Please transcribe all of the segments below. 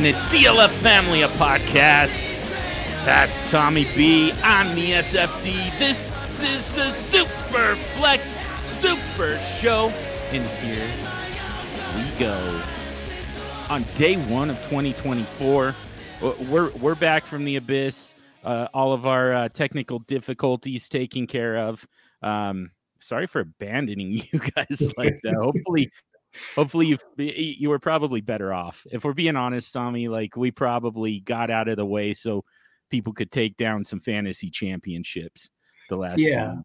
dominant DLF family of podcasts. That's Tommy B. I'm the SFD. This is a Super Flex Super Show. And here we go. On day one of 2024, we're, we're back from the abyss. Uh, all of our uh, technical difficulties taken care of. Um, sorry for abandoning you guys like that. Hopefully, hopefully you you were probably better off. If we're being honest, Tommy, like we probably got out of the way so people could take down some fantasy championships the last yeah. time.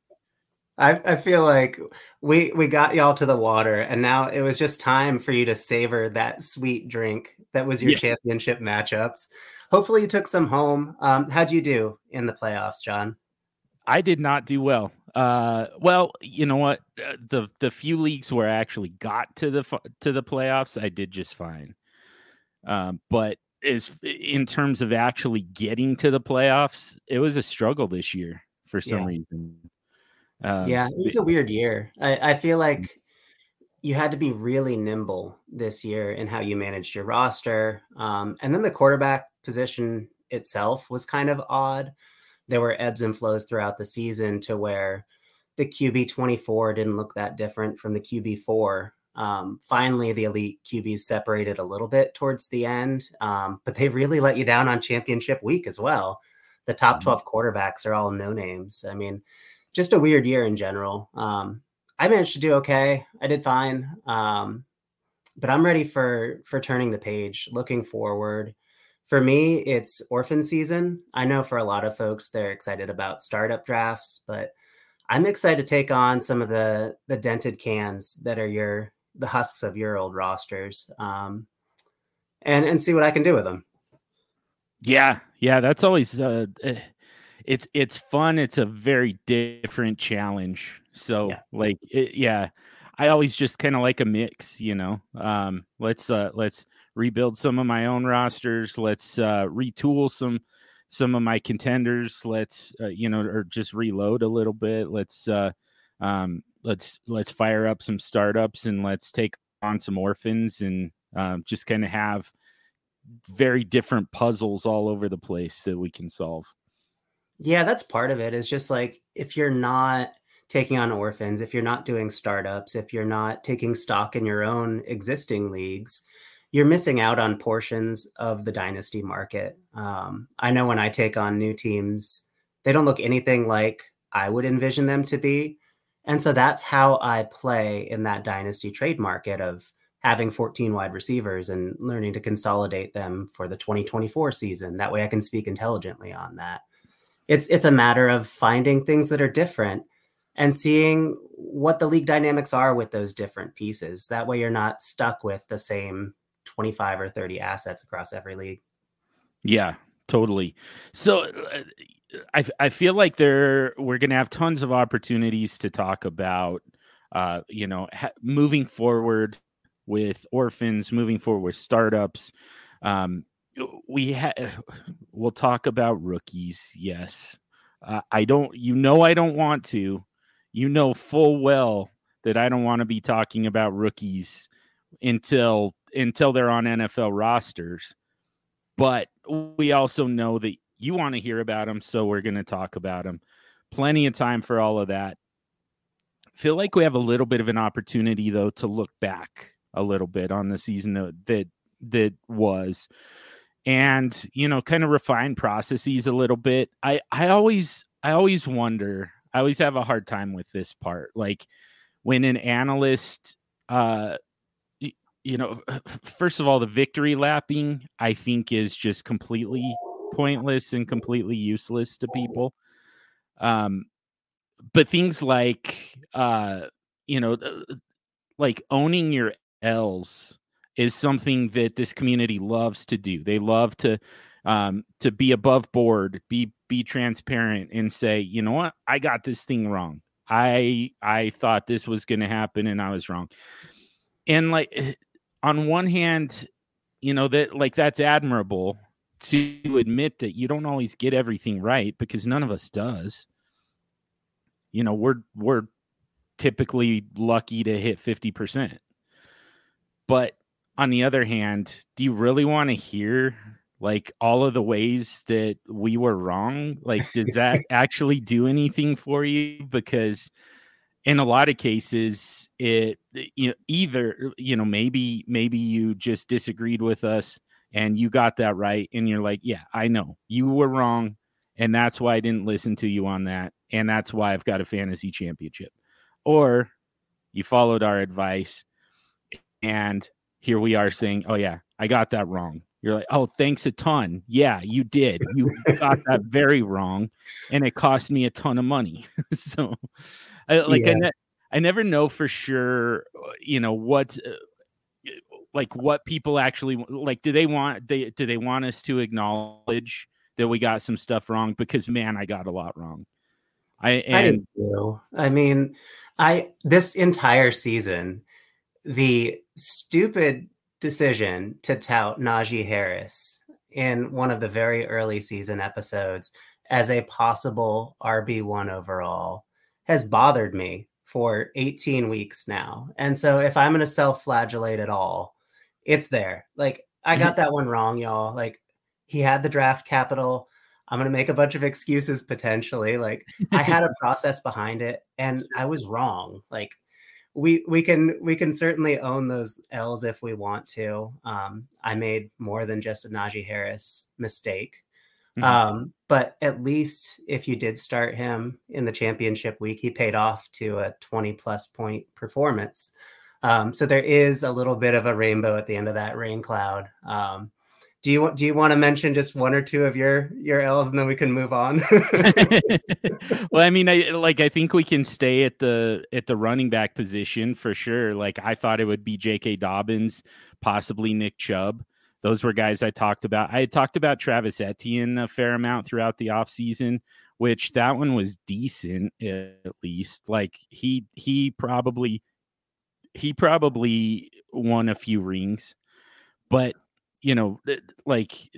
I, I feel like we we got y'all to the water and now it was just time for you to savor that sweet drink that was your yeah. championship matchups. Hopefully you took some home. Um, how'd you do in the playoffs, John? I did not do well. Uh, well, you know what? Uh, the the few leagues where I actually got to the to the playoffs, I did just fine. Um, but as in terms of actually getting to the playoffs, it was a struggle this year for some yeah. reason. Um, yeah, it was a weird year. I, I feel mm. like you had to be really nimble this year in how you managed your roster. Um, and then the quarterback position itself was kind of odd there were ebbs and flows throughout the season to where the QB 24 didn't look that different from the QB 4. Um, finally, the elite QBs separated a little bit towards the end, um, but they really let you down on championship week as well. The top mm-hmm. 12 quarterbacks are all no names. I mean, just a weird year in general. Um, I managed to do okay. I did fine. Um, but I'm ready for for turning the page, looking forward for me, it's orphan season. I know for a lot of folks, they're excited about startup drafts, but I'm excited to take on some of the the dented cans that are your the husks of your old rosters, um, and and see what I can do with them. Yeah, yeah, that's always uh, eh, it's it's fun. It's a very different challenge. So yeah. like, it, yeah, I always just kind of like a mix, you know. Um, let's uh, let's rebuild some of my own rosters. Let's uh, retool some some of my contenders. Let's uh, you know, or just reload a little bit. Let's uh, um, let's let's fire up some startups and let's take on some orphans and um, just kind of have very different puzzles all over the place that we can solve. Yeah, that's part of it. Is just like if you're not taking on orphans, if you're not doing startups, if you're not taking stock in your own existing leagues, you're missing out on portions of the dynasty market. Um, I know when I take on new teams, they don't look anything like I would envision them to be. And so that's how I play in that dynasty trade market of having 14 wide receivers and learning to consolidate them for the 2024 season. That way I can speak intelligently on that. It's it's a matter of finding things that are different and seeing what the league dynamics are with those different pieces. That way, you're not stuck with the same 25 or 30 assets across every league. Yeah, totally. So, uh, I, I feel like there we're going to have tons of opportunities to talk about, uh, you know, ha- moving forward with orphans, moving forward with startups. Um, we ha- we'll talk about rookies. Yes, uh, I don't. You know, I don't want to, you know full well that I don't want to be talking about rookies until until they're on NFL rosters. But we also know that you want to hear about them, so we're going to talk about them. Plenty of time for all of that. Feel like we have a little bit of an opportunity though to look back a little bit on the season that that, that was and you know kind of refine processes a little bit. I I always I always wonder I always have a hard time with this part. Like when an analyst, uh, you know, first of all, the victory lapping I think is just completely pointless and completely useless to people. Um, but things like, uh, you know, like owning your L's is something that this community loves to do. They love to um, to be above board, be be transparent, and say, you know what, I got this thing wrong. I I thought this was going to happen, and I was wrong. And like eh, on one hand, you know that like that's admirable to admit that you don't always get everything right because none of us does. You know, we're we're typically lucky to hit 50%. But on the other hand, do you really want to hear like all of the ways that we were wrong? Like, does that actually do anything for you? Because in a lot of cases, it eh, you know either you know maybe maybe you just disagreed with us and you got that right, and you're like, yeah, I know you were wrong, and that's why I didn't listen to you on that, and that's why I've got a fantasy championship, or you followed our advice and here we are saying, "Oh yeah, I got that wrong." You're like, "Oh, thanks a ton." Yeah, you did. You got that very wrong, and it cost me a ton of money. so, I, like, yeah. I, ne- I, never know for sure. Uh, you know what, uh, like, what people actually like. Do they want they do they want us to acknowledge that we got some stuff wrong? Because man, I got a lot wrong. I and I, I mean, I this entire season the stupid decision to tout Najee Harris in one of the very early season episodes as a possible RB1 overall has bothered me for 18 weeks now. And so if I'm going to self flagellate at all, it's there. Like, I got mm-hmm. that one wrong, y'all. Like, he had the draft capital. I'm going to make a bunch of excuses potentially. Like, I had a process behind it and I was wrong. Like, we we can we can certainly own those L's if we want to. Um, I made more than just a Najee Harris mistake. Mm-hmm. Um, but at least if you did start him in the championship week, he paid off to a 20 plus point performance. Um, so there is a little bit of a rainbow at the end of that rain cloud. Um, do you do you want to mention just one or two of your your L's and then we can move on? well, I mean, I like I think we can stay at the at the running back position for sure. Like I thought it would be J.K. Dobbins, possibly Nick Chubb. Those were guys I talked about. I talked about Travis Etienne a fair amount throughout the offseason, which that one was decent at least. Like he he probably he probably won a few rings, but you know, like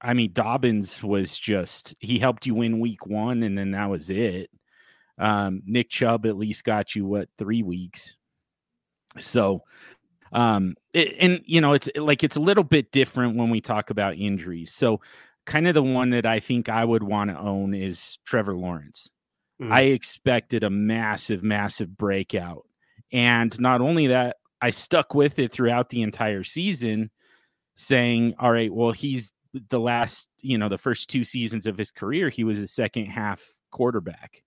I mean, Dobbins was just he helped you win week one, and then that was it. Um, Nick Chubb at least got you what three weeks. So, um, it, and you know, it's like it's a little bit different when we talk about injuries. So, kind of the one that I think I would want to own is Trevor Lawrence. Mm. I expected a massive, massive breakout, and not only that, I stuck with it throughout the entire season saying, all right, well, he's the last, you know, the first two seasons of his career, he was a second half quarterback.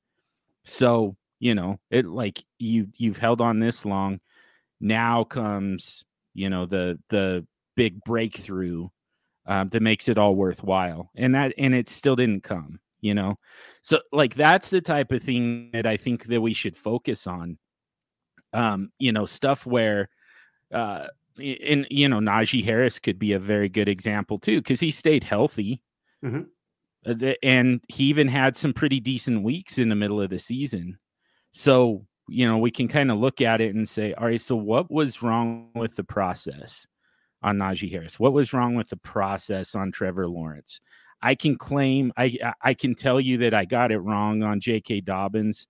So, you know, it like you you've held on this long. Now comes, you know, the the big breakthrough um, that makes it all worthwhile. And that and it still didn't come, you know. So like that's the type of thing that I think that we should focus on. Um, you know, stuff where uh and you know Najee Harris could be a very good example too because he stayed healthy, mm-hmm. Uh, and he even had some pretty decent weeks in the middle of the season. So you know we can kind of look at it and say, all right, so what was wrong with the process on Najee Harris? What was wrong with the process on Trevor Lawrence? I can claim I I can tell you that I got it wrong on J.K. Dobbins,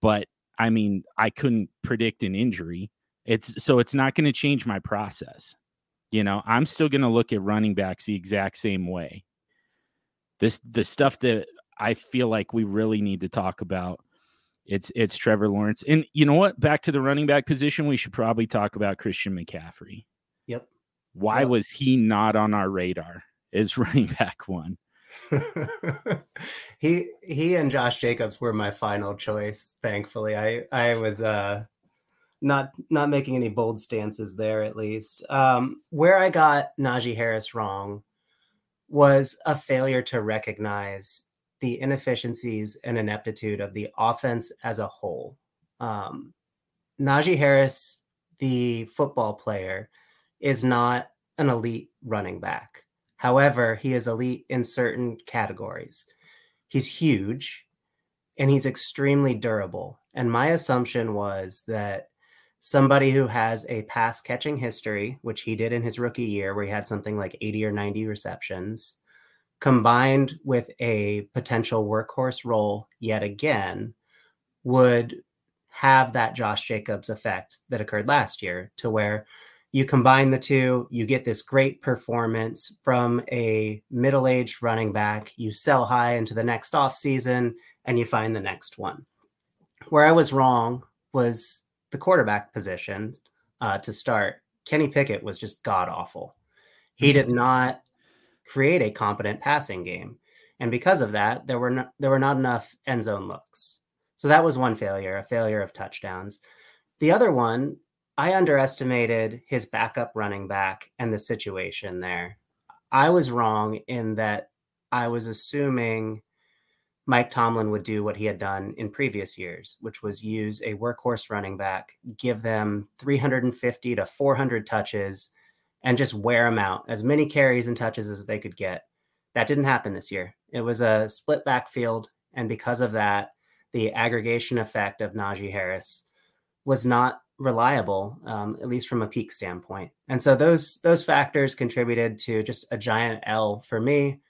but I mean I couldn't predict an injury. It's so it's not going to change my process. You know, I'm still going to look at running backs the exact same way. This the stuff that I feel like we really need to talk about. It's it's Trevor Lawrence. And you know what? Back to the running back position, we should probably talk about Christian McCaffrey. Yep. Why yep. was he not on our radar as running back one? he he and Josh Jacobs were my final choice. Thankfully, I I was uh not not making any bold stances there at least. Um, where I got Najee Harris wrong was a failure to recognize the inefficiencies and ineptitude of the offense as a whole. Um, Najee Harris, the football player, is not an elite running back. However, he is elite in certain categories. He's huge and he's extremely durable. And my assumption was that somebody who has a pass catching history, which he did in his rookie year, where he had something like 80 or 90 receptions, combined with a potential workhorse role yet again, would have that Josh Jacobs effect that occurred last year, to where you combine the two, you get this great performance from a middle aged running back. You sell high into the next offseason and you find the next one. Where I was wrong was the quarterback position uh, to start. Kenny Pickett was just god awful. He did mm-hmm. not create a competent passing game. And because of that, there were no, there were not enough end zone looks. So that was one failure, a failure of touchdowns. The other one, I underestimated his backup running back and the situation there. I was wrong in that I was assuming Mike Tomlin would do what he had done in previous years, which was use a workhorse running back, give them 350 to 400 touches, and just wear them out as many carries and touches as they could get. That didn't happen this year. It was a split backfield. And because of that, the aggregation effect of Najee Harris was not reliable, um, at least from a peak standpoint. And so those those factors contributed to just a giant L for me.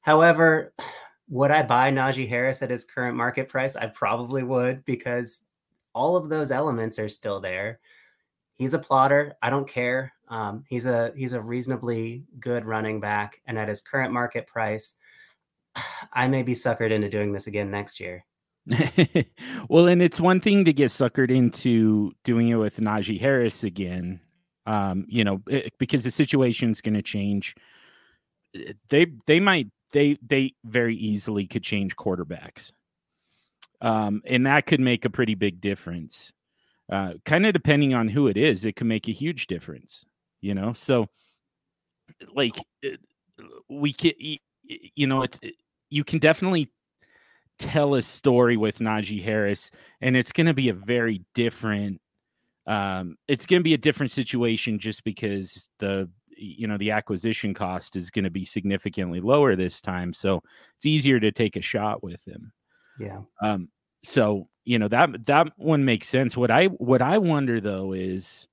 However, would I buy Najee Harris at his current market price? I probably would because all of those elements are still there. He's a plotter. I don't care. Um, he's a he's a reasonably good running back, and at his current market price, I may be suckered into doing this again next year. well, and it's one thing to get suckered into doing it with Najee Harris again, um, you know, it, because the situation's going to change. Eh, they they might they they very easily could change quarterbacks, um, and that could make a pretty big difference. Uh, kind of depending on who it is, it can make a huge difference. You know, so like eh, we can, you know, it's you can definitely tell a story with Najee Harris, and it's going to be a very different. Um, it's going to be a different situation just because the you know the acquisition cost is going to be significantly lower this time, so it's easier to take a shot with him. Yeah. Um. So you know that that one makes sense. What I what I wonder though is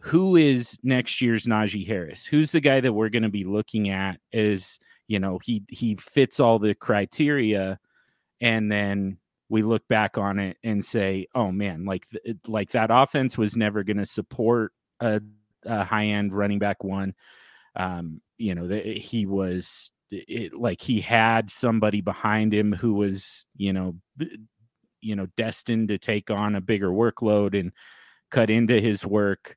who is next year's Najee Harris? Who's the guy that we're going to be looking at? Is you know he he fits all the criteria and then we look back on it and say, "Oh man, like like that offense was never going to support a, a high end running back one." Um, you know, he was it, like he had somebody behind him who was, you know, you know, destined to take on a bigger workload and cut into his work.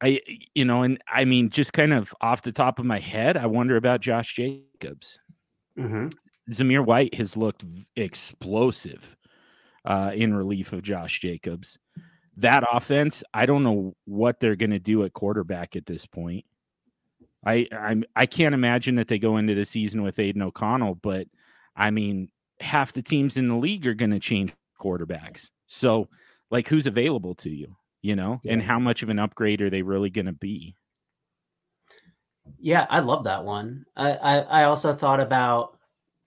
I, you know, and I mean, just kind of off the top of my head, I wonder about Josh Jacobs. Mm-hmm. Zamir White has looked explosive uh, in relief of Josh Jacobs. That offense, I don't know what they're going to do at quarterback at this point. I I'm I can't imagine that they go into the season with Aidan O'Connell, but I mean, half the teams in the league are going to change quarterbacks. So, like, who's available to you? You know, yeah. and how much of an upgrade are they really going to be? Yeah, I love that one. I, I, I also thought about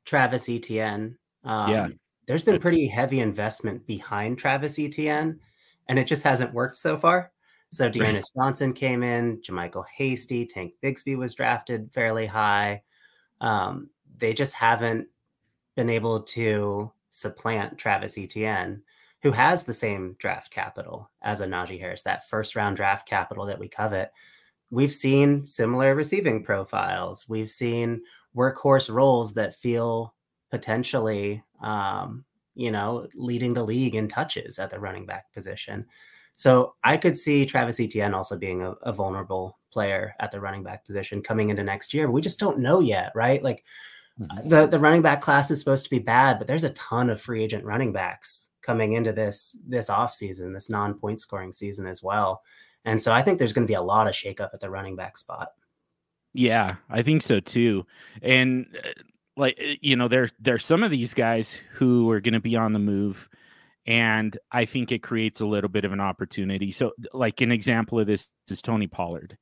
Travis Etienne. Um, yeah, there's been pretty heavy investment behind Travis Etienne, and it just hasn't worked so far. So D'Ernest Johnson came in, JaMycal Hasty, Tank Bigsby was drafted fairly high. Um, they just haven't been able to supplant Travis Etienne, who has the same draft capital as a Najee Harris, that first round draft capital that we covet. We've seen similar receiving profiles. We've seen workhorse roles that feel potentially, um, you know, leading the league in touches at the running back position. So I could see Travis Etienne also being a, a vulnerable player at the running back position coming into next year. We just don't know yet, right? Like. The the running back class is supposed to be bad, but there's a ton of free agent running backs coming into this this off season, this non point scoring season as well. And so I think there's going to be a lot of shakeup at the running back spot. Yeah, I think so too. And uh, like uh, you know, there's there's some of these guys who are going to be on the move, and I think it creates a little bit of an opportunity. So, like an example of this is Tony Pollard.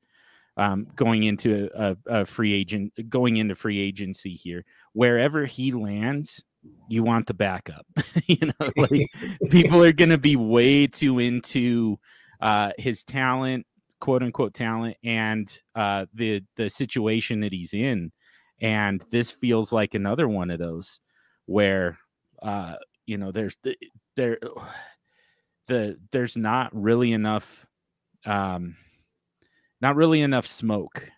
Um, going into a, a, free agent, going into free agency here, wherever he lands, you want the backup. you know, like people are going to be way too into uh, his talent quote unquote talent and uh, the the situation that he's in. And this feels like another one of those where uh, you know there's the, there the there's not really enough um, not really enough smoke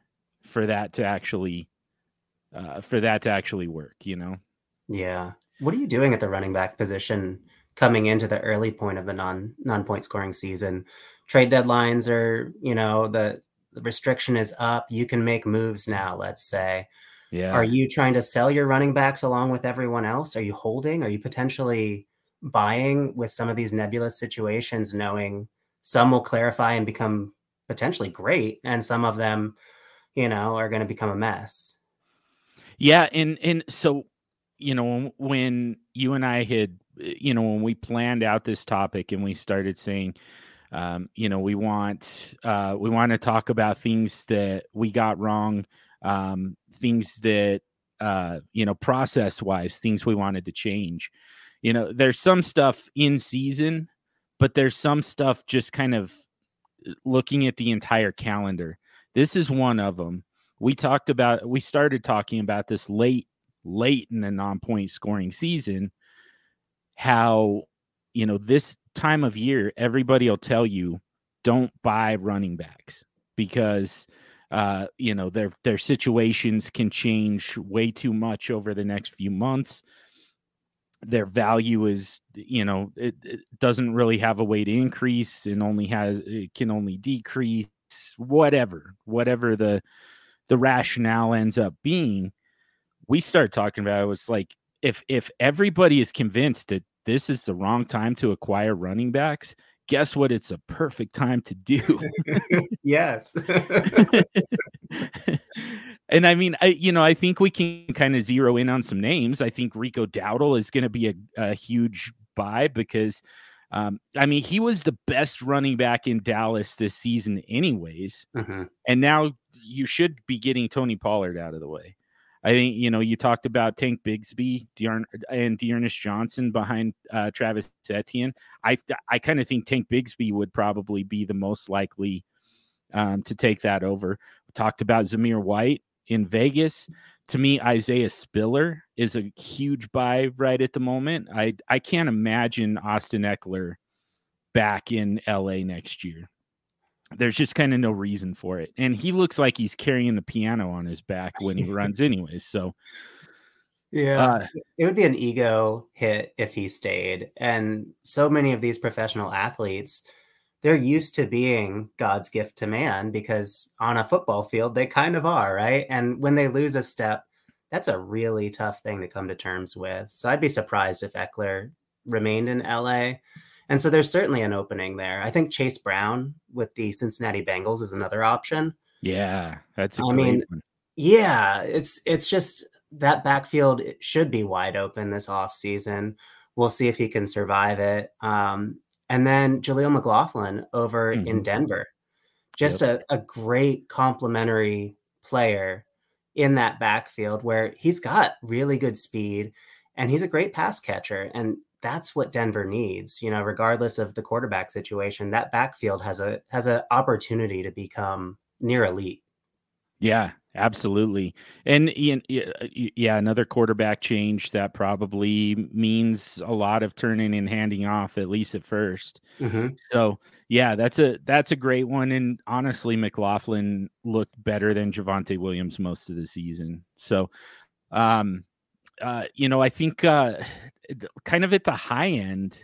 for that to actually uh, for that to actually work. You know. Yeah. What are you doing at the running back position coming into the early point of the non non point scoring season? Trade deadlines are, you know, the, the restriction is up. You can make moves now. Let's say. Yeah. Are you trying to sell your running backs along with everyone else? Are you holding? Are you potentially buying with some of these nebulous situations, knowing some will clarify and become potentially great, and some of them, you know, are going to become a mess? Yeah, and and so you know when you and I had you know when we planned out this topic and we started saying um, you know we want uh, we want to talk about things that we got wrong um, things that uh, you know process wise things we wanted to change you know there's some stuff in season but there's some stuff just kind of looking at the entire calendar. This is one of them we talked about we started talking about this late late in the non-point scoring season how you know this time of year everybody will tell you don't buy running backs because uh, you know their their situations can change way too much over the next few months their value is you know it, it, doesn't really have a way to increase and only has it can only decrease whatever whatever the the rationale ends up being we start talking about it was like if if everybody is convinced that this is the wrong time to acquire running backs guess what? It's a perfect time to do. Yes and I mean, I you know, I think we can kind of zero in on some names. I think Rico Dowdle is going to be a, a, huge buy because, um, I mean, he was the best running back in Dallas this season, anyways. Mm-hmm. And now you should be getting Tony Pollard out of the way. I think you know you talked about Tank Bigsby Dearn, and D'Ernest Johnson behind uh, Travis Etienne. I I kind of think Tank Bigsby would probably be the most likely um, to take that over. We talked about Zamir White in Vegas. To me, Isaiah Spiller is a huge buy right at the moment. I I can't imagine Austin Ekeler back in LA next year. There's just kind of no reason for it. And he looks like he's carrying the piano on his back when he runs anyways. So yeah, uh, it would be an ego hit if he stayed. And so many of these professional athletes, they're used to being God's gift to man because on a football field, they kind of are, right? And when they lose a step, that's a really tough thing to come to terms with. So I'd be surprised if Ekeler remained in LA. And so there's certainly an opening there. I think Chase Brown with the Cincinnati Bengals is another option. Yeah, that's I mean, one. yeah, it's it's just that backfield should be wide open this offseason. We'll see if he can survive it. Um, and then Jaleel McLaughlin over mm-hmm. in Denver. Just yep. a, a great complementary player in that backfield where he's got really good speed and he's a great pass catcher. And that's what Denver needs, you know, regardless of the quarterback situation, that backfield has a has an opportunity to become near elite. Yeah, absolutely. And uh, yeah, another quarterback change that probably means a lot of turning and handing off at least at 1st mm-hmm. So yeah, that's a that's a great one. And honestly, McLaughlin looked better than Javonte Williams most of the season. So, um, uh, you know, I think uh, kind of at the high end,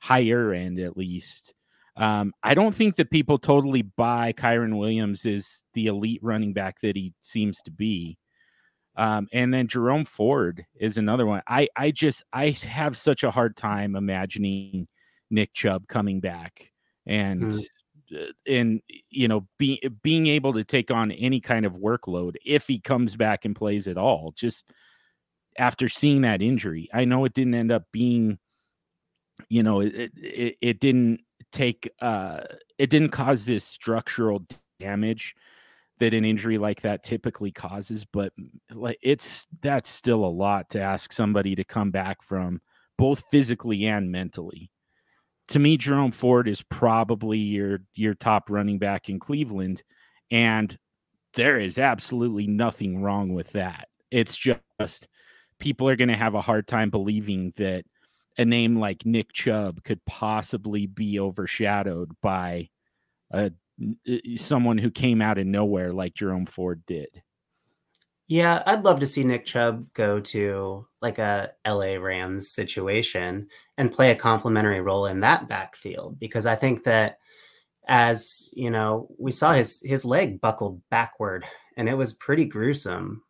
higher end at least. Um, I don't think that people totally buy Kyren Williams is the elite running back that he seems to be. Um, and then Jerome Ford is another one. I I just I have such a hard time imagining Nick Chubb coming back and mm. and you know being being able to take on any kind of workload if he comes back and plays at all. Just after seeing that injury, I know it didn't end up being, you know, it it, it didn't take uh it didn't cause this structural damage that an injury like that typically causes but like it's that's still a lot to ask somebody to come back from both physically and mentally. To me Jerome Ford is probably your your top running back in Cleveland and there is absolutely nothing wrong with that. It's just people are going to have a hard time believing that a name like Nick Chubb could possibly be overshadowed by a someone who came out of nowhere like Jerome Ford did. Yeah, I'd love to see Nick Chubb go to like a LA Rams situation and play a complementary role in that backfield because I think that as you know, we saw his his leg buckled backward and it was pretty gruesome.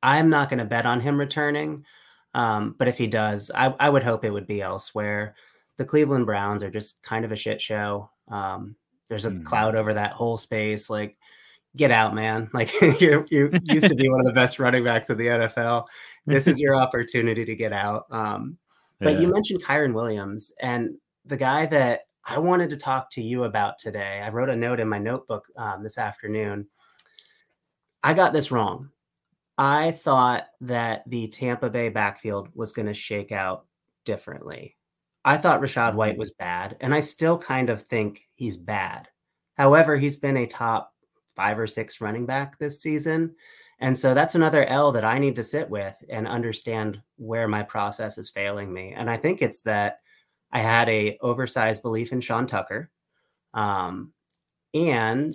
I'm not going to bet on him returning, um, but if he does, I, I, would hope it would be elsewhere. The Cleveland Browns are just kind of a shit show. Um, there's a mm. cloud over that whole space. Like get out, man. Like you you used to be one of the best running backs of the NFL. This is your opportunity to get out. Um, but yeah. you mentioned Kyren Williams and the guy that I wanted to talk to you about today. I wrote a note in my notebook um, this afternoon. I got this wrong. I thought that the Tampa Bay backfield was going to shake out differently. I thought Rachaad White mm-hmm. was bad, and I still kind of think he's bad. However, he's been a top five or six running back this season. And so that's another L that I need to sit with and understand where my process is failing me. And I think it's that I had a oversized belief in Sean Tucker. Um, and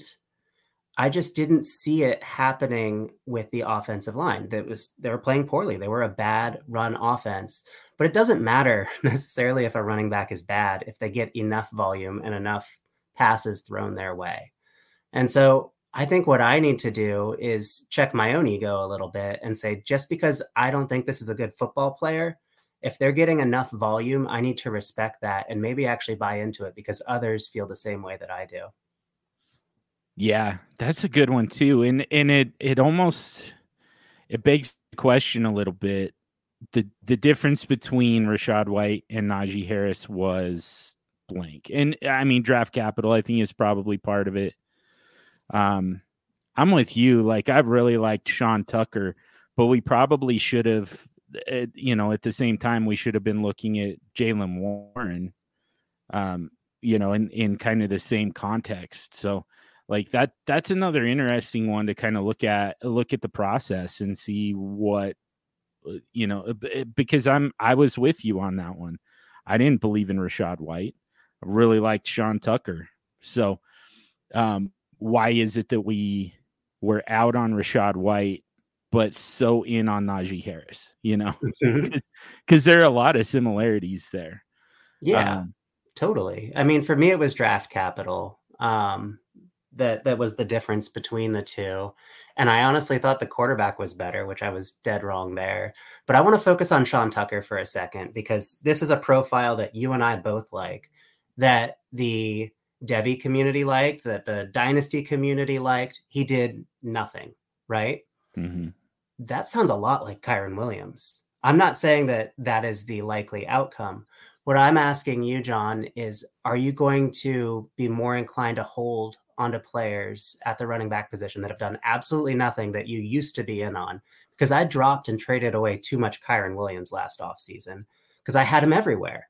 I just didn't see it happening with the offensive line. That was they were playing poorly. They were a bad run offense. But it doesn't matter necessarily if a running back is bad if they get enough volume and enough passes thrown their way. And so I think what I need to do is check my own ego a little bit and say, just because I don't think this is a good football player, if they're getting enough volume, I need to respect that and maybe actually buy into it because others feel the same way that I do. Yeah, that's a good one too. And and it it almost it begs the question a little bit. The the difference between Rachaad White and Najee Harris was blank. And I mean draft capital I think is probably part of it. Um, I'm with you. Like I really liked Sean Tucker, but we probably should have, eh, you know, at the same time we should have been looking at Jaylen Warren, um, you know, in in kind of the same context. So like that that's another interesting one to kind of look at look at the process and see what uh, you know eh, because i'm i was with you on that one i didn't believe in rachaad white i really liked sean tucker so um why is it that we were out on rachaad White, but so in on Najee Harris? You know, because mm-hmm. there are a lot of similarities there. Yeah, um, totally. I mean, for me, it was draft capital. Um, that that was the difference between the two. And I honestly thought the quarterback was better, which I was dead wrong there. But I want to focus on Sean Tucker for a second because this is a profile that you and I both like. That the Devy community liked, that the Dynasty community liked. He did nothing, right? Mm-hmm. That sounds a lot like Kyren Williams. I'm not saying that that is the likely outcome. What I'm asking you, John, is are you going to be more inclined to hold onto players at the running back position that have done absolutely nothing that you used to be in on? Because I dropped and traded away too much Kyren Williams last offseason because I had him everywhere.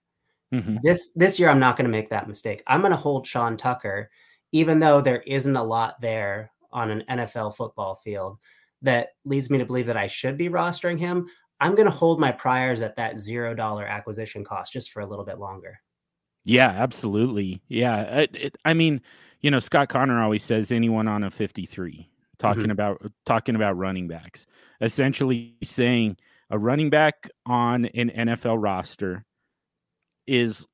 Mm-hmm. This this year, I'm not going to make that mistake. I'm going to hold Sean Tucker, even though there isn't a lot there on an NFL football field that leads me to believe that I should be rostering him. I'm going to hold my priors at that zero dollar acquisition cost just for a little bit longer. Yeah, absolutely. Yeah, it, it, I mean, you know, Scott Connor always says anyone on a 53 talking mm-hmm. about talking about running backs, essentially saying a running back on an NFL roster is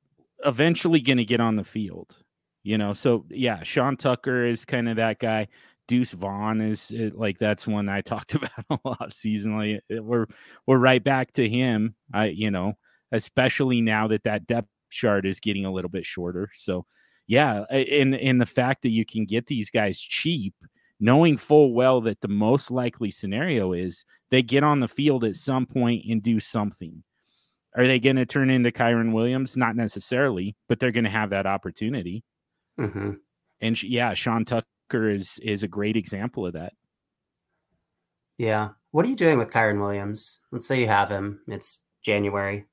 eventually going to get on the field. You know, so yeah, Sean Tucker is kind of that guy. Deuce Vaughn is it, like that's one I talked about a lot seasonally. We're we're right back to him. I you know, especially now that that depth chart is getting a little bit shorter. So yeah, in in the fact that you can get these guys cheap, knowing full well that the most likely scenario is they get on the field at some point and do something. Are they going to turn into Kyren Williams? Not necessarily, but they're going to have that opportunity. Mm-hmm. And yeah, Sean Tucker is is a great example of that. Yeah. What are you doing with Kyren Williams? Let's say you have him. It's January.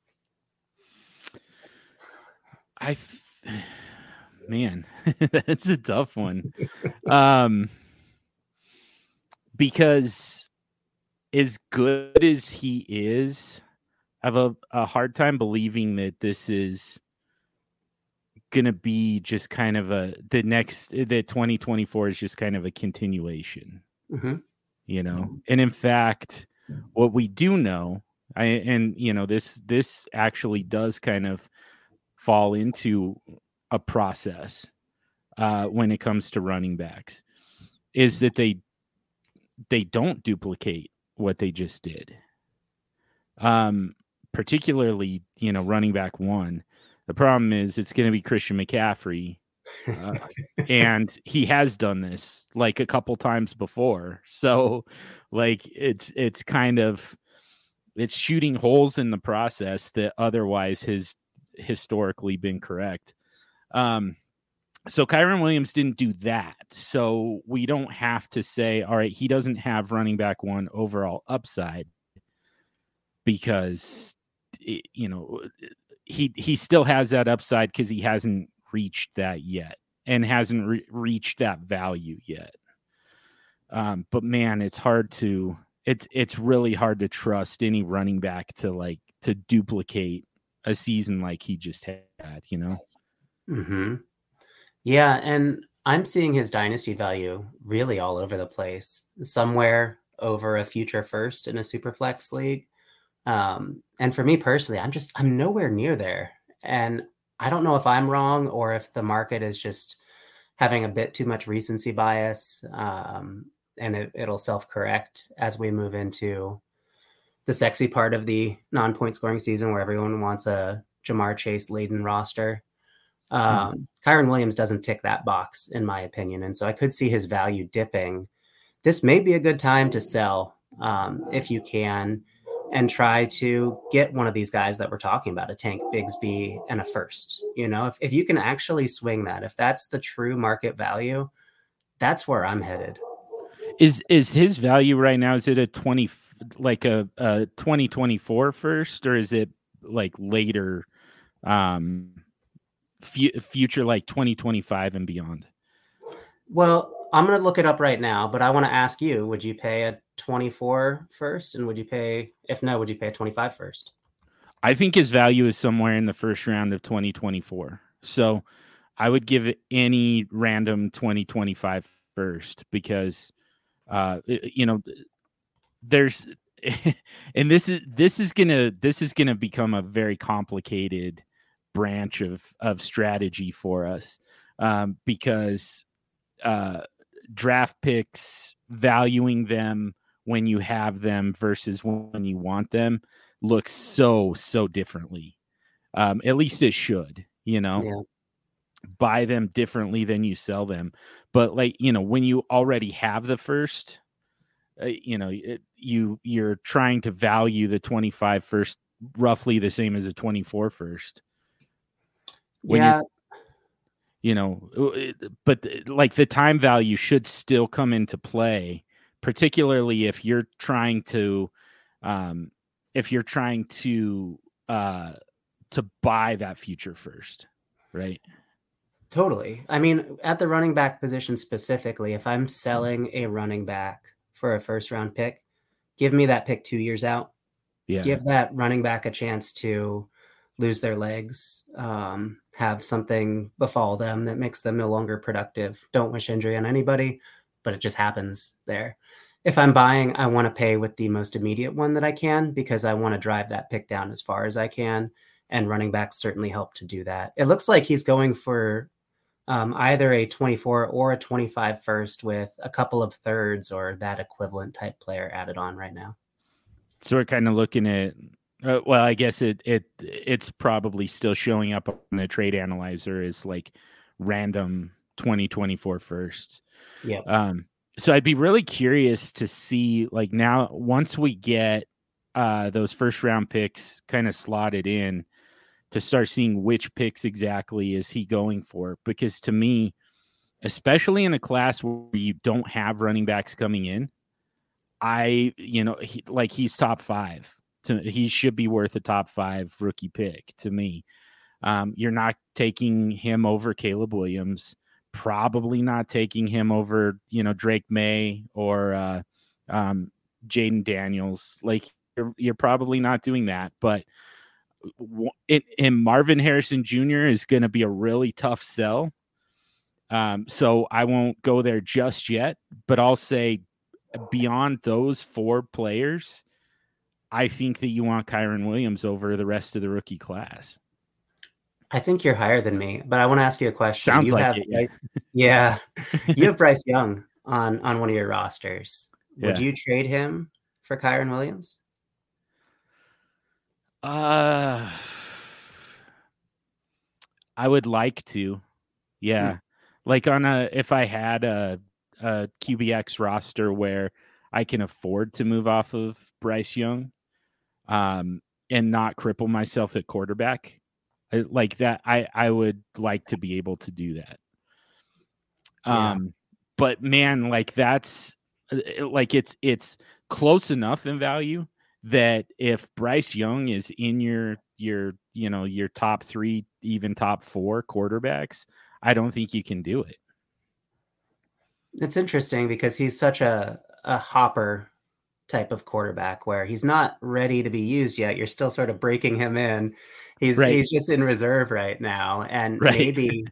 I, man, that's a tough one. um, because as good as he is, I have a, a hard time believing that this is gonna be just kind of a the next the 2024 is just kind of a continuation. Mm-hmm. You know, mm-hmm. and in fact, what we do know, I and you know this this actually does kind of fall into a process uh, when it comes to running backs, is that they they don't duplicate what they just did. Um, particularly, you know, running back one. The problem is it's going to be Christian McCaffrey. Uh, and he has done this like a couple times before. So like it's it's kind of it's shooting holes in the process that otherwise has historically been correct. Um so Kyren Williams didn't do that. So we don't have to say, all right, he doesn't have running back one overall upside because you know he he still has that upside because he hasn't reached that yet and hasn't re- reached that value yet. Um, but man, it's hard to it's it's really hard to trust any running back to like to duplicate a season like he just had, you know. Hmm. Yeah, and I'm seeing his dynasty value really all over the place. Somewhere over a future first in a super flex league. Um, and for me personally, I'm just I'm nowhere near there. And I don't know if I'm wrong or if the market is just having a bit too much recency bias. Um, and it, it'll self-correct as we move into the sexy part of the non-point scoring season where everyone wants a Ja'Marr Chase laden roster. Um. Kyren Williams doesn't tick that box, in my opinion. And so I could see his value dipping. This may be a good time to sell um, if you can and try to get one of these guys that we're talking about a tank bigsby and a first you know if, if you can actually swing that if that's the true market value that's where i'm headed is is his value right now is it a 20 like a, a 2024 first or is it like later um f- future like 2025 and beyond? Well i'm going to look it up right now but i want to ask you would you pay a 24 first? And would you pay if no would you pay a 25 first? I think his value is somewhere in the first round of 2024 so i would give it any random 2025 first because uh you know there's and this is this is gonna this is gonna become a very complicated branch of of strategy for us um because uh draft picks valuing them when you have them versus when you want them looks so so differently. Um at least it should you know? Yeah. buy them differently than you sell them. But like you know when you already have the first uh, you know it, you you're trying to value the 25 first roughly the same as a 24 first when yeah. you know but like the time value should still come into play particularly if you're trying to um if you're trying to uh to buy that future first right? Totally. I mean at the running back position specifically if i'm selling a running back for a first round pick give me that pick 2 years out. Yeah. Give that running back a chance to lose their legs um, have something befall them that makes them no longer productive don't wish injury on anybody but it just happens there. If I'm buying, I want to pay with the most immediate one that I can because I want to drive that pick down as far as I can. And running backs certainly help to do that. It looks like he's going for um, either a 24 or a 25 first with a couple of thirds or that equivalent type player added on right now. So we're kind of looking at uh, well, I guess it it it's probably still showing up on the trade analyzer as like random 2024 firsts. Yeah. Um, so I'd be really curious to see like now once we get uh those first round picks kind of slotted in to start seeing which picks exactly is he going for because to me especially in a class where you don't have running backs coming in I you know he, like he's top 5 to he should be worth a top 5 rookie pick to me um, you're not taking him over Caleb Williams probably not taking him over, you know, Drake Maye or uh, um, Jayden Daniels. Like you're, you're probably not doing that, but and Marvin Harrison Jr. is going to be a really tough sell. Um, so I won't go there just yet, but I'll say beyond those four players, I think that you want Kyren Williams over the rest of the rookie class. I think you're higher than me, but I want to ask you a question. Sounds you like have, it, yeah. yeah. you have Bryce Young on on one of your rosters. Would Yeah. you trade him for Kyren Williams? Uh, I would like to, yeah. Like on a if I had a a QBX roster where I can afford to move off of Bryce Young, um, and not cripple myself at quarterback, I, like that, I I would like to be able to do that. Yeah. Um, but man, like that's uh, like it's it's close enough in value that if Bryce Young is in your your you know your top three, even top four quarterbacks, I don't think you can do it. It's interesting because he's such a a hopper type of quarterback where he's not ready to be used yet. You're still sort of breaking him in. He's Right. he's just in reserve right now, and Right. maybe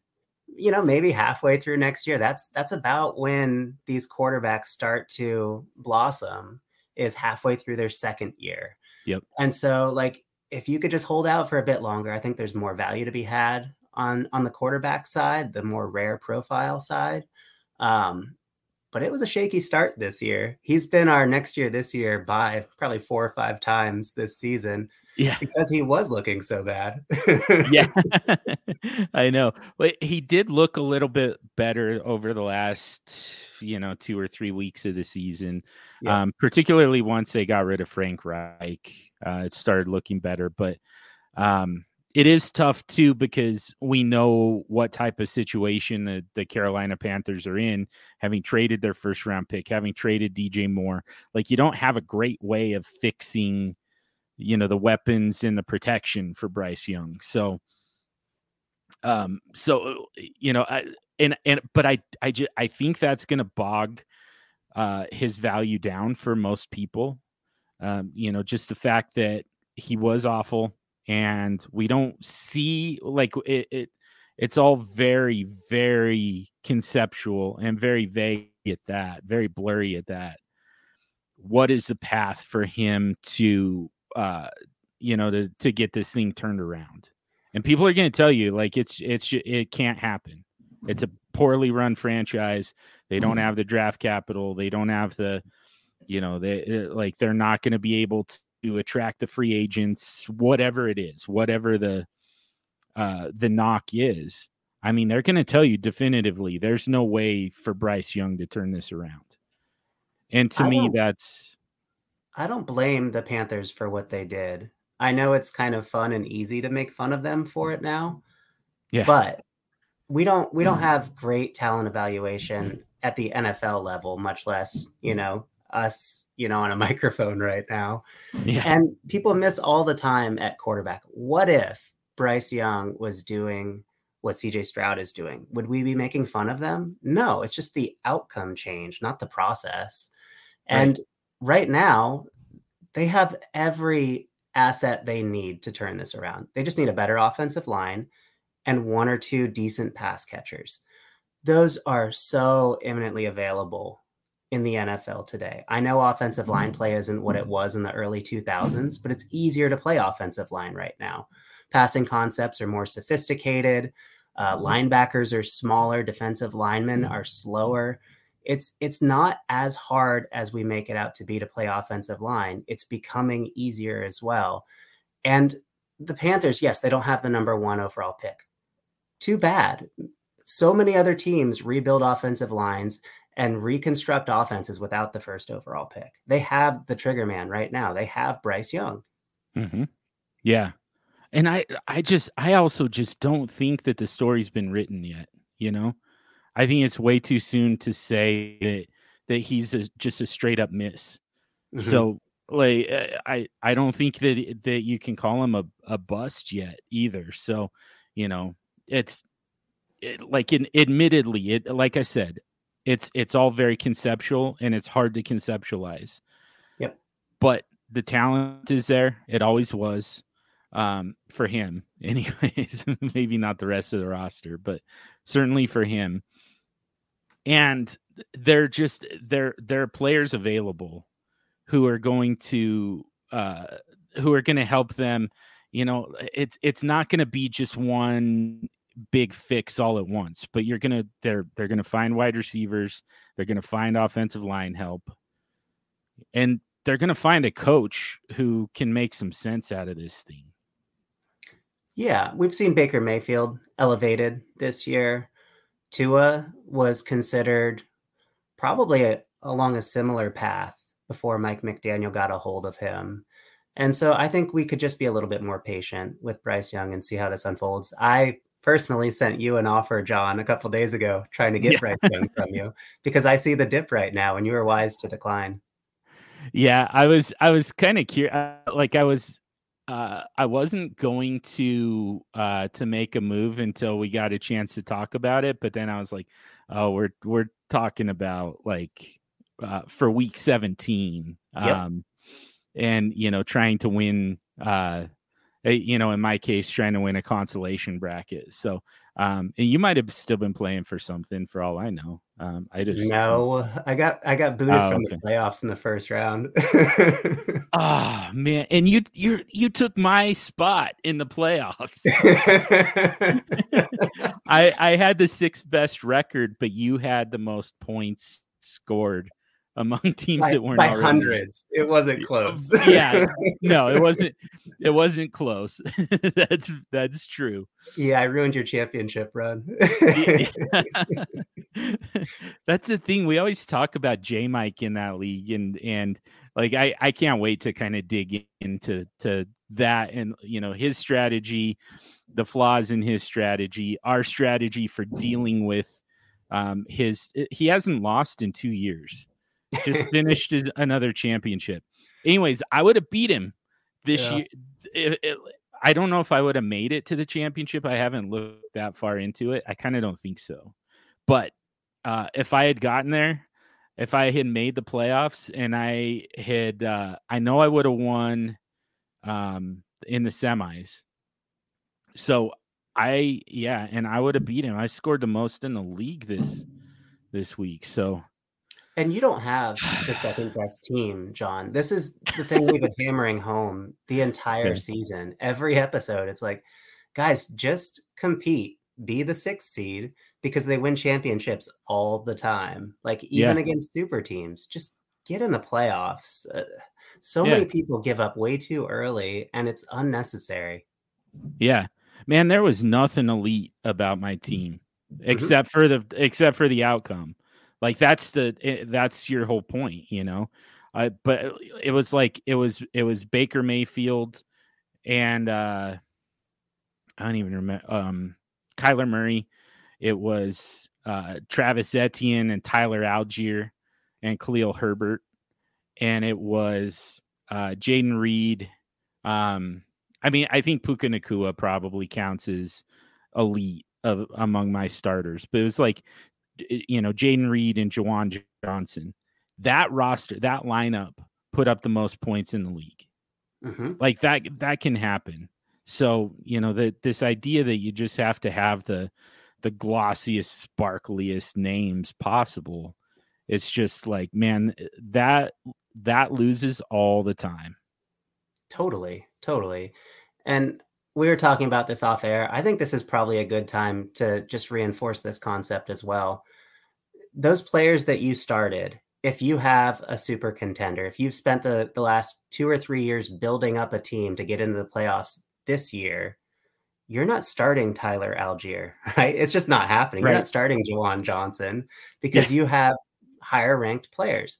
you know maybe halfway through next year. That's that's about when these quarterbacks start to blossom. Is halfway through their second year. Yep. And so like if you could just hold out for a bit longer, I think there's more value to be had on on the quarterback side, the more rare profile side. Um, but it was a shaky start this year. He's been our next year this year by probably four or five times this season Yeah. because he was looking so bad. yeah i know but he did look a little bit better over the last you know two or three weeks of the season Yeah. um particularly once they got rid of frank reich uh it started looking better but um it is tough too because we know what type of situation the, the carolina panthers are in having traded their first round pick having traded dj moore like you don't have a great way of fixing you know the weapons and the protection for Bryce Young. So um so you know I and and but I I just I think that's to bog uh his value down for most people. Um you know just the fact that he was awful and we don't see like it, it it's all very very conceptual and very vague at that, very blurry at that. What is the path for him to uh you know to to get this thing turned around? And people are going to tell you like it's it's it can't happen. It's a poorly run franchise. They don't have the draft capital. They don't have the you know they uh, like they're not going to be able to attract the free agents whatever it is whatever the uh the knock is i mean they're going to tell you definitively there's no way for bryce young to turn this around. And to I me that's I don't blame the Panthers for what they did. I know it's kind of fun and easy to make fun of them for it now, yeah. but we don't we don't have great talent evaluation at the NFL level, much less, you know, us, you know, on a microphone right now. yeah And people miss all the time at quarterback. What if Bryce Young was doing what CJ Stroud is doing? Would we be making fun of them? No, it's just the outcome change, not the process. And right now, they have every asset they need to turn this around. They just need a better offensive line and one or two decent pass catchers. Those are so imminently available in the NFL today. I know offensive line mm-hmm. play isn't what it mm-hmm. was in the early 2000s, mm-hmm. but it's easier to play offensive line right now. Passing concepts are more sophisticated. Uh, linebackers are smaller. Defensive linemen are slower. It's it's not as hard as we make it out to be to play offensive line. It's becoming easier as well. And the Panthers, yes, they don't have the number one overall pick. Too bad. So many other teams rebuild offensive lines and reconstruct offenses without the first overall pick. They have the trigger man right now. They have Bryce Young. hmm Yeah. And I I just I also just don't think that the story's been written yet, you know? I think it's way too soon to say that that he's a, just a straight up miss. Mhm. So like uh, I I don't think that that you can call him a, a bust yet either. So, you know, it's it, like in admittedly it like I said, it's it's all very conceptual and it's hard to conceptualize. Yep. But the talent is there. It always was. um, for him, anyways. Maybe not the rest of the roster, but certainly for him. And they're just there. There are players available who are going to uh, who are going to help them. You know, it's it's not going to be just one big fix all at once, but you're gonna they're they're gonna find wide receivers, they're gonna find offensive line help, and they're gonna find a coach who can make some sense out of this thing. Yeah, we've seen Baker Mayfield elevated this year. Tua was considered probably a, along a similar path before Mike McDaniel got a hold of him. And so I think we could just be a little bit more patient with Bryce Young and see how this unfolds. I personally sent you an offer, John, a couple days ago, trying to get yeah. Bryce Young from you because I see the dip right now, and you were wise to decline. Yeah, I was. I was kind of curious. Like I was uh, I wasn't going to uh, to make a move until we got a chance to talk about it, but then I was like, "Oh, we're we're talking about like uh, for week 17, yep. um, and you know, trying to win. Uh, you know, in my case, trying to win a consolation bracket. So um, and you might have still been playing for something for all I know. Um, I just no, I got I got booted oh, from okay. the playoffs in the first round. oh man, and you you you took my spot in the playoffs. I I had the sixth best record, but you had the most points scored among teams by, that weren't by already. hundreds. It wasn't close. yeah, no, it wasn't. It wasn't close. that's that's true. Yeah, I ruined your championship run. that's the thing. We always talk about J Mike in that league, and and like I I can't wait to kind of dig into to that and you know his strategy, the flaws in his strategy, our strategy for dealing with um his he hasn't lost in two years just finished another championship. Anyways, I would have beat him this yeah. year. It, it, I don't know if I would have made it to the championship. I haven't looked that far into it. I kind of don't think so. But uh, if I had gotten there, if I had made the playoffs and I had, uh, I know I would have won um, in the semis. So I, yeah, and I would have beat him. I scored the most in the league this this week. So and you don't have the second best team, John. This is the thing we've been hammering home the entire season. Every episode, it's like, guys, just compete, be the sixth seed because they win championships all the time. Like even yeah. against super teams, just get in the playoffs. Uh, so yeah. many people give up way too early, and it's unnecessary. Yeah, man, there was nothing elite about my team mm-hmm. except for the except for the outcome. Like that's the eh, that's your whole point, you know. Uh, but it was like it was it was Baker Mayfield and uh I don't even remember um Kyler Murray. It was uh Travis Etienne and Tyler Allgeier and Khalil Herbert. And it was uh Jayden Reed. Um I mean I think Puka Nacua probably counts as elite of among my starters, but it was like you know, Jayden Reed and Juwan Johnson, that roster, that lineup put up the most points in the league. Mm-hmm. Like that, that can happen. So, you know, that this idea that you just have to have the the glossiest, sparkliest names possible, it's just like, man, that that loses all the time. Totally, totally. And we were talking about this off air. I think this is probably a good time to just reinforce this concept as well. Those players that you started, if you have a super contender, if you've spent the, the last two or three years building up a team to get into the playoffs this year, you're not starting Tyler Allgeier, right? It's just not happening. Right. You're not starting Juwan Johnson because yeah. you have higher ranked players.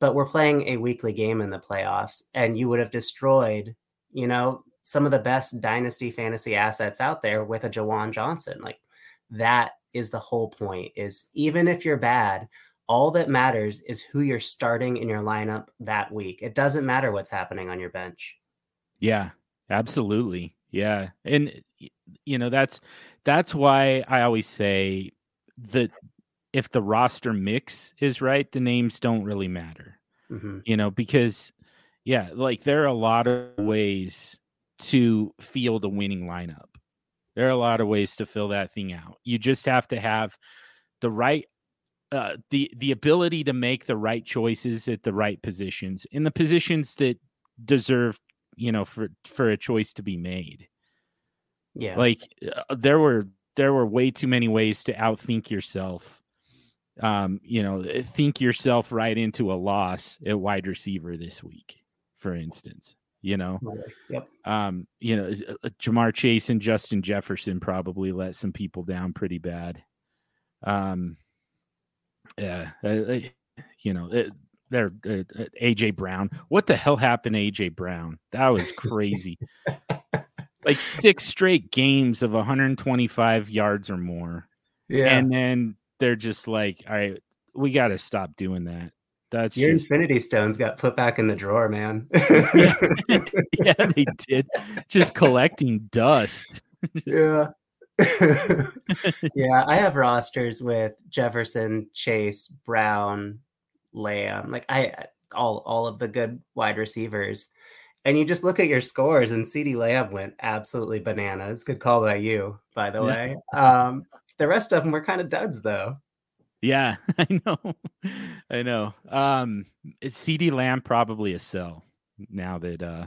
But we're playing a weekly game in the playoffs, and you would have destroyed, you know, some of the best dynasty fantasy assets out there with a Juwan Johnson. Like that is the whole point is even if you're bad, all that matters is who you're starting in your lineup that week. It doesn't matter what's happening on your bench. Yeah, absolutely. Yeah. And you know, that's that's why I always say that if the roster mix is right, the names don't really matter. Mm-hmm. You know, because yeah, like there are a lot of ways to field a winning lineup. There are a lot of ways to fill that thing out. You just have to have the right uh, the the ability to make the right choices at the right positions in the positions that deserve you know for for a choice to be made yeah like uh, there were there were way too many ways to outthink yourself um you know think yourself right into a loss at wide receiver this week for instance you know yep um you know Ja'Marr chase and justin jefferson probably let some people down pretty bad um yeah uh, you know it, they're uh, AJ Brown. What the hell happened to AJ Brown? That was crazy. like six straight games of 125 yards or more. Yeah. And then they're just like, all right, we got to stop doing that. That's your just... infinity stones got put back in the drawer, man. yeah. yeah, they did. Just collecting dust. yeah. yeah, I have rosters with Jefferson, Chase, Brown, Lamb, like I all all of the good wide receivers. And you just look at your scores, and CeeDee Lamb went absolutely bananas. Good call by you, by the yeah. way. Um, the rest of them were kind of duds, though. Yeah, I know. I know. Um, CeeDee Lamb probably a sell now that uh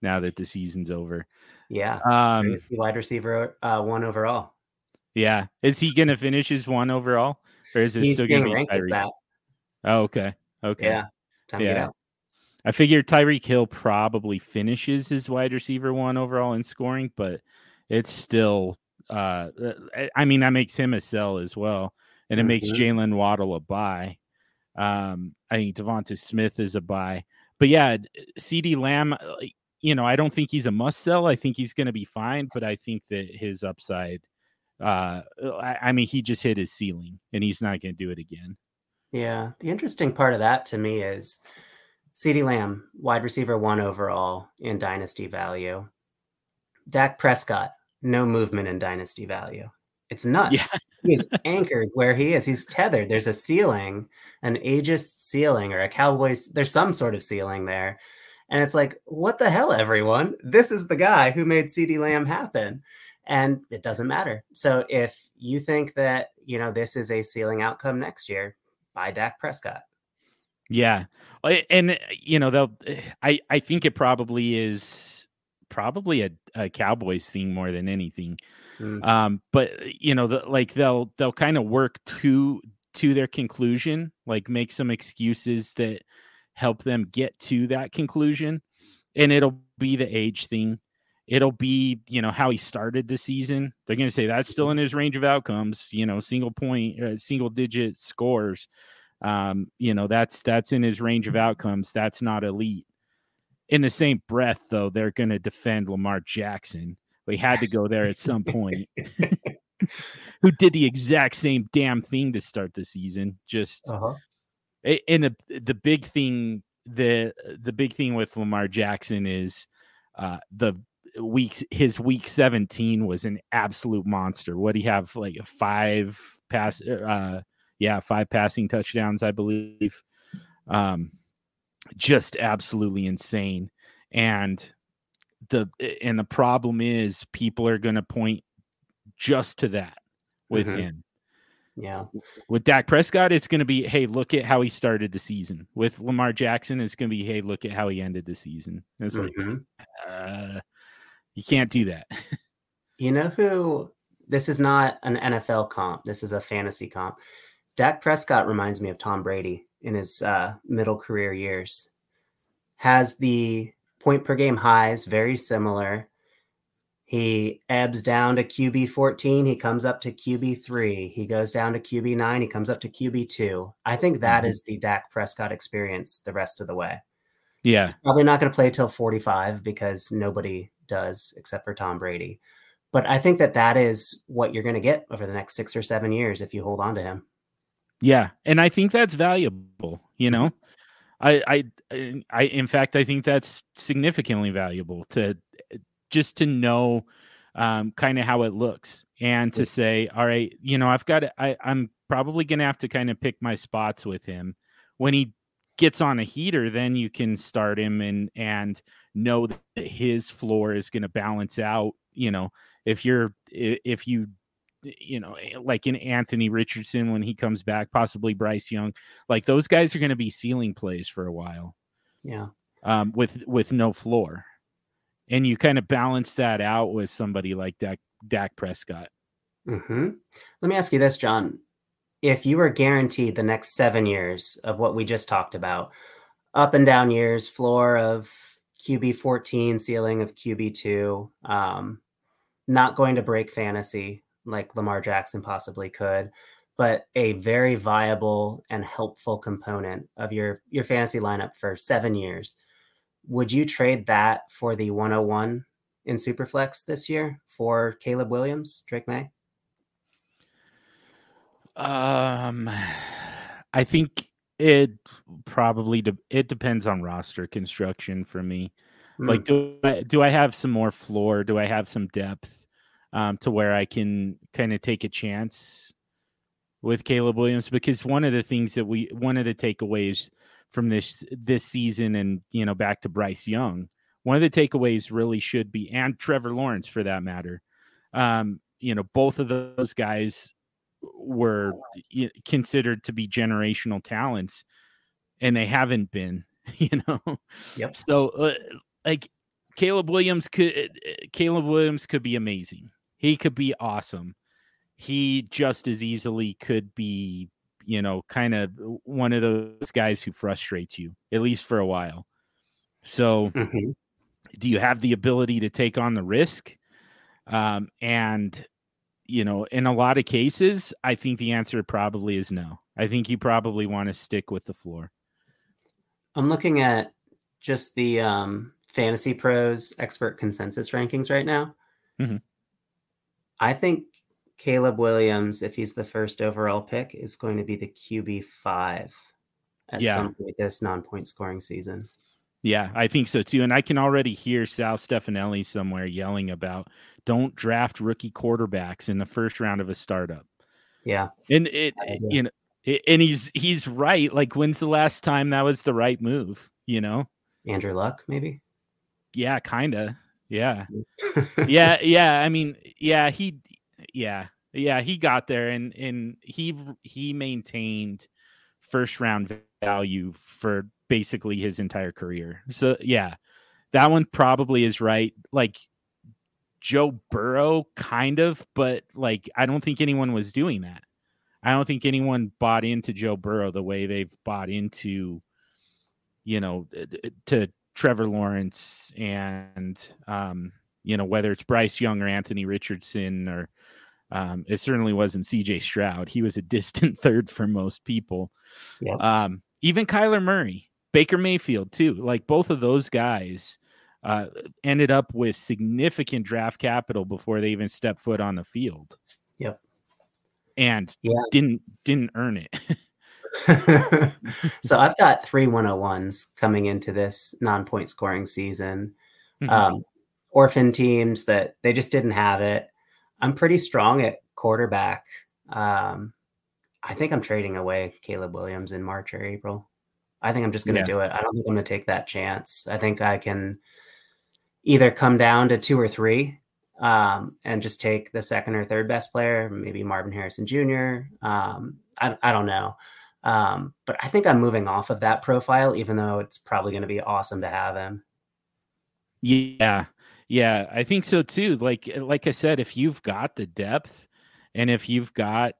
now that the season's over? Yeah. Um, wide receiver uh, one overall. Yeah. Is he going to finish his one overall, or is it He's still going to be ranked as that? Oh, okay. Okay. Yeah. Time yeah. I figure Tyreek Hill probably finishes his wide receiver one overall in scoring, but it's still uh I mean that makes him a sell as well. And it mm-hmm. makes Jalen Waddle a buy. Um I think Devonta Smith is a buy. But yeah, CeeDee Lamb, uh, you know, I don't think he's a must sell. I think he's gonna be fine, but I think that his upside uh I, I mean he just hit his ceiling and he's not gonna do it again. Yeah. The interesting part of that to me is CeeDee Lamb, wide receiver one overall in dynasty value. Dak Prescott, no movement in dynasty value. It's nuts. Yeah. He's anchored where he is. He's tethered. There's a ceiling, an aegis ceiling, or a Cowboys. There's some sort of ceiling there. And it's like, what the hell, everyone? This is the guy who made CeeDee Lamb happen. And it doesn't matter. So if you think that, you know, this is a ceiling outcome next year, by Dak Prescott. Yeah. And uh, you know, they'll eh, I I think it probably is probably a, a Cowboys thing more than anything. Mm. Um, but you know, the, like they'll they'll kind of work to to their conclusion, like make some excuses that help them get to that conclusion. And it'll be the age thing. It'll be, you know, how he started the season. They're going to say that's still in his range of outcomes, you know, single point, uh, single digit scores. Um, you know, that's that's in his range of outcomes. That's not elite. In the same breath, though, they're going to defend Lamar Jackson. We had to go there at some point. Who did the exact same damn thing to start the season? Just uh-huh. and the the big thing the the big thing with Lamar Jackson is uh, the weeks his week 17 was an absolute monster. What do he have like a five pass uh yeah, five passing touchdowns, I believe. Um just absolutely insane. And the and the problem is people are going to point just to that with mm-hmm. him. Yeah. With Dak Prescott, it's going to be, hey, look at how he started the season. With Lamar Jackson, it's going to be, hey, look at how he ended the season. It's mm-hmm. like, uh, you can't do that. you know who? This is not an NFL comp. This is a fantasy comp. Dak Prescott reminds me of Tom Brady in his uh, middle career years. Has the point per game highs very similar. He ebbs down to QB 14. He comes up to QB 3. He goes down to QB 9. He comes up to QB 2. I think that mm-hmm. is the Dak Prescott experience the rest of the way. Yeah. He's probably not going to play till 45 because nobody does except for Tom Brady. But I think that that is what you're going to get over the next six or seven years if you hold on to him. Yeah, and I think that's valuable. You know, I, I, I, in fact, I think that's significantly valuable to just to know um, kind of how it looks and to say, all right, you know, I've got, I, I'm probably going to have to kind of pick my spots with him when he gets on a heater, then you can start him and and know that his floor is going to balance out. You know, if you're if you you know eh, like in Anthony Richardson when he comes back, possibly Bryce Young, like those guys are going to be ceiling plays for a while. Yeah. Um, with with no floor, and you kind of balance that out with somebody like Dak Dak Prescott. Mm-hmm. Let me ask you this, John if you were guaranteed the next seven years of what we just talked about, up and down years, floor of QB 14, ceiling of QB 2, um, not going to break fantasy like Lamar Jackson possibly could, but a very viable and helpful component of your, your fantasy lineup for seven years. Would you trade that for the 101 in Superflex this year for Caleb Williams, Drake Maye? Um, I think it probably de- it depends on roster construction for me. Mm. Like, do I, do I have some more floor? Do I have some depth um, to where I can kind of take a chance with Caleb Williams? Because one of the things that we one of the takeaways from this this season and you know back to Bryce Young, one of the takeaways really should be and Trevor Lawrence for that matter. Um, you know, both of those guys were considered to be generational talents and they haven't been you know yep. so uh, like caleb williams could uh, caleb williams could be amazing he could be awesome he just as easily could be you know kind of one of those guys who frustrates you at least for a while so mm-hmm. do you have the ability to take on the risk um, and you know, in a lot of cases, I think the answer probably is no. I think you probably want to stick with the floor. I'm looking at just the um, Fantasy Pros expert consensus rankings right now. Mm-hmm. I think Caleb Williams, if he's the first overall pick, is going to be the QB five at yeah. some point this non-point scoring season. Yeah, I think so too. And I can already hear Sal Stefanelli somewhere yelling about don't draft rookie quarterbacks in the first round of a startup. Yeah. And it, you know, it, and he's he's right. Like when's the last time that was the right move, you know? Andrew Luck, maybe? Yeah, kind of. Yeah. yeah, yeah, I mean, yeah, he yeah. Yeah, he got there and and he he maintained first round value for basically his entire career. So yeah, that one probably is right. Like Joe Burrow, kind of, but like I don't think anyone was doing that. I don't think anyone bought into Joe Burrow the way they've bought into, you know, to Trevor Lawrence and, um, you know, whether it's Bryce Young or Anthony Richardson or, um, it certainly wasn't CJ Stroud. He was a distant third for most people. Yep. Um, even Kyler Murray. Baker Mayfield too. Like both of those guys uh, ended up with significant draft capital before they even stepped foot on the field. Yep. And yeah. didn't didn't earn it. so I've got three 101s coming into this non-point scoring season. Mm-hmm. Um, orphan teams that they just didn't have it. I'm pretty strong at quarterback. Um, I think I'm trading away Caleb Williams in March or April. I think I'm just going to yeah. do it. I don't think I'm going to take that chance. I think I can either come down to two or three um, and just take the second or third best player, maybe Marvin Harrison Jr. Um, I, I don't know. Um, but I think I'm moving off of that profile, even though it's probably going to be awesome to have him. Yeah. Yeah. I think so too. Like, like I said, if you've got the depth and if you've got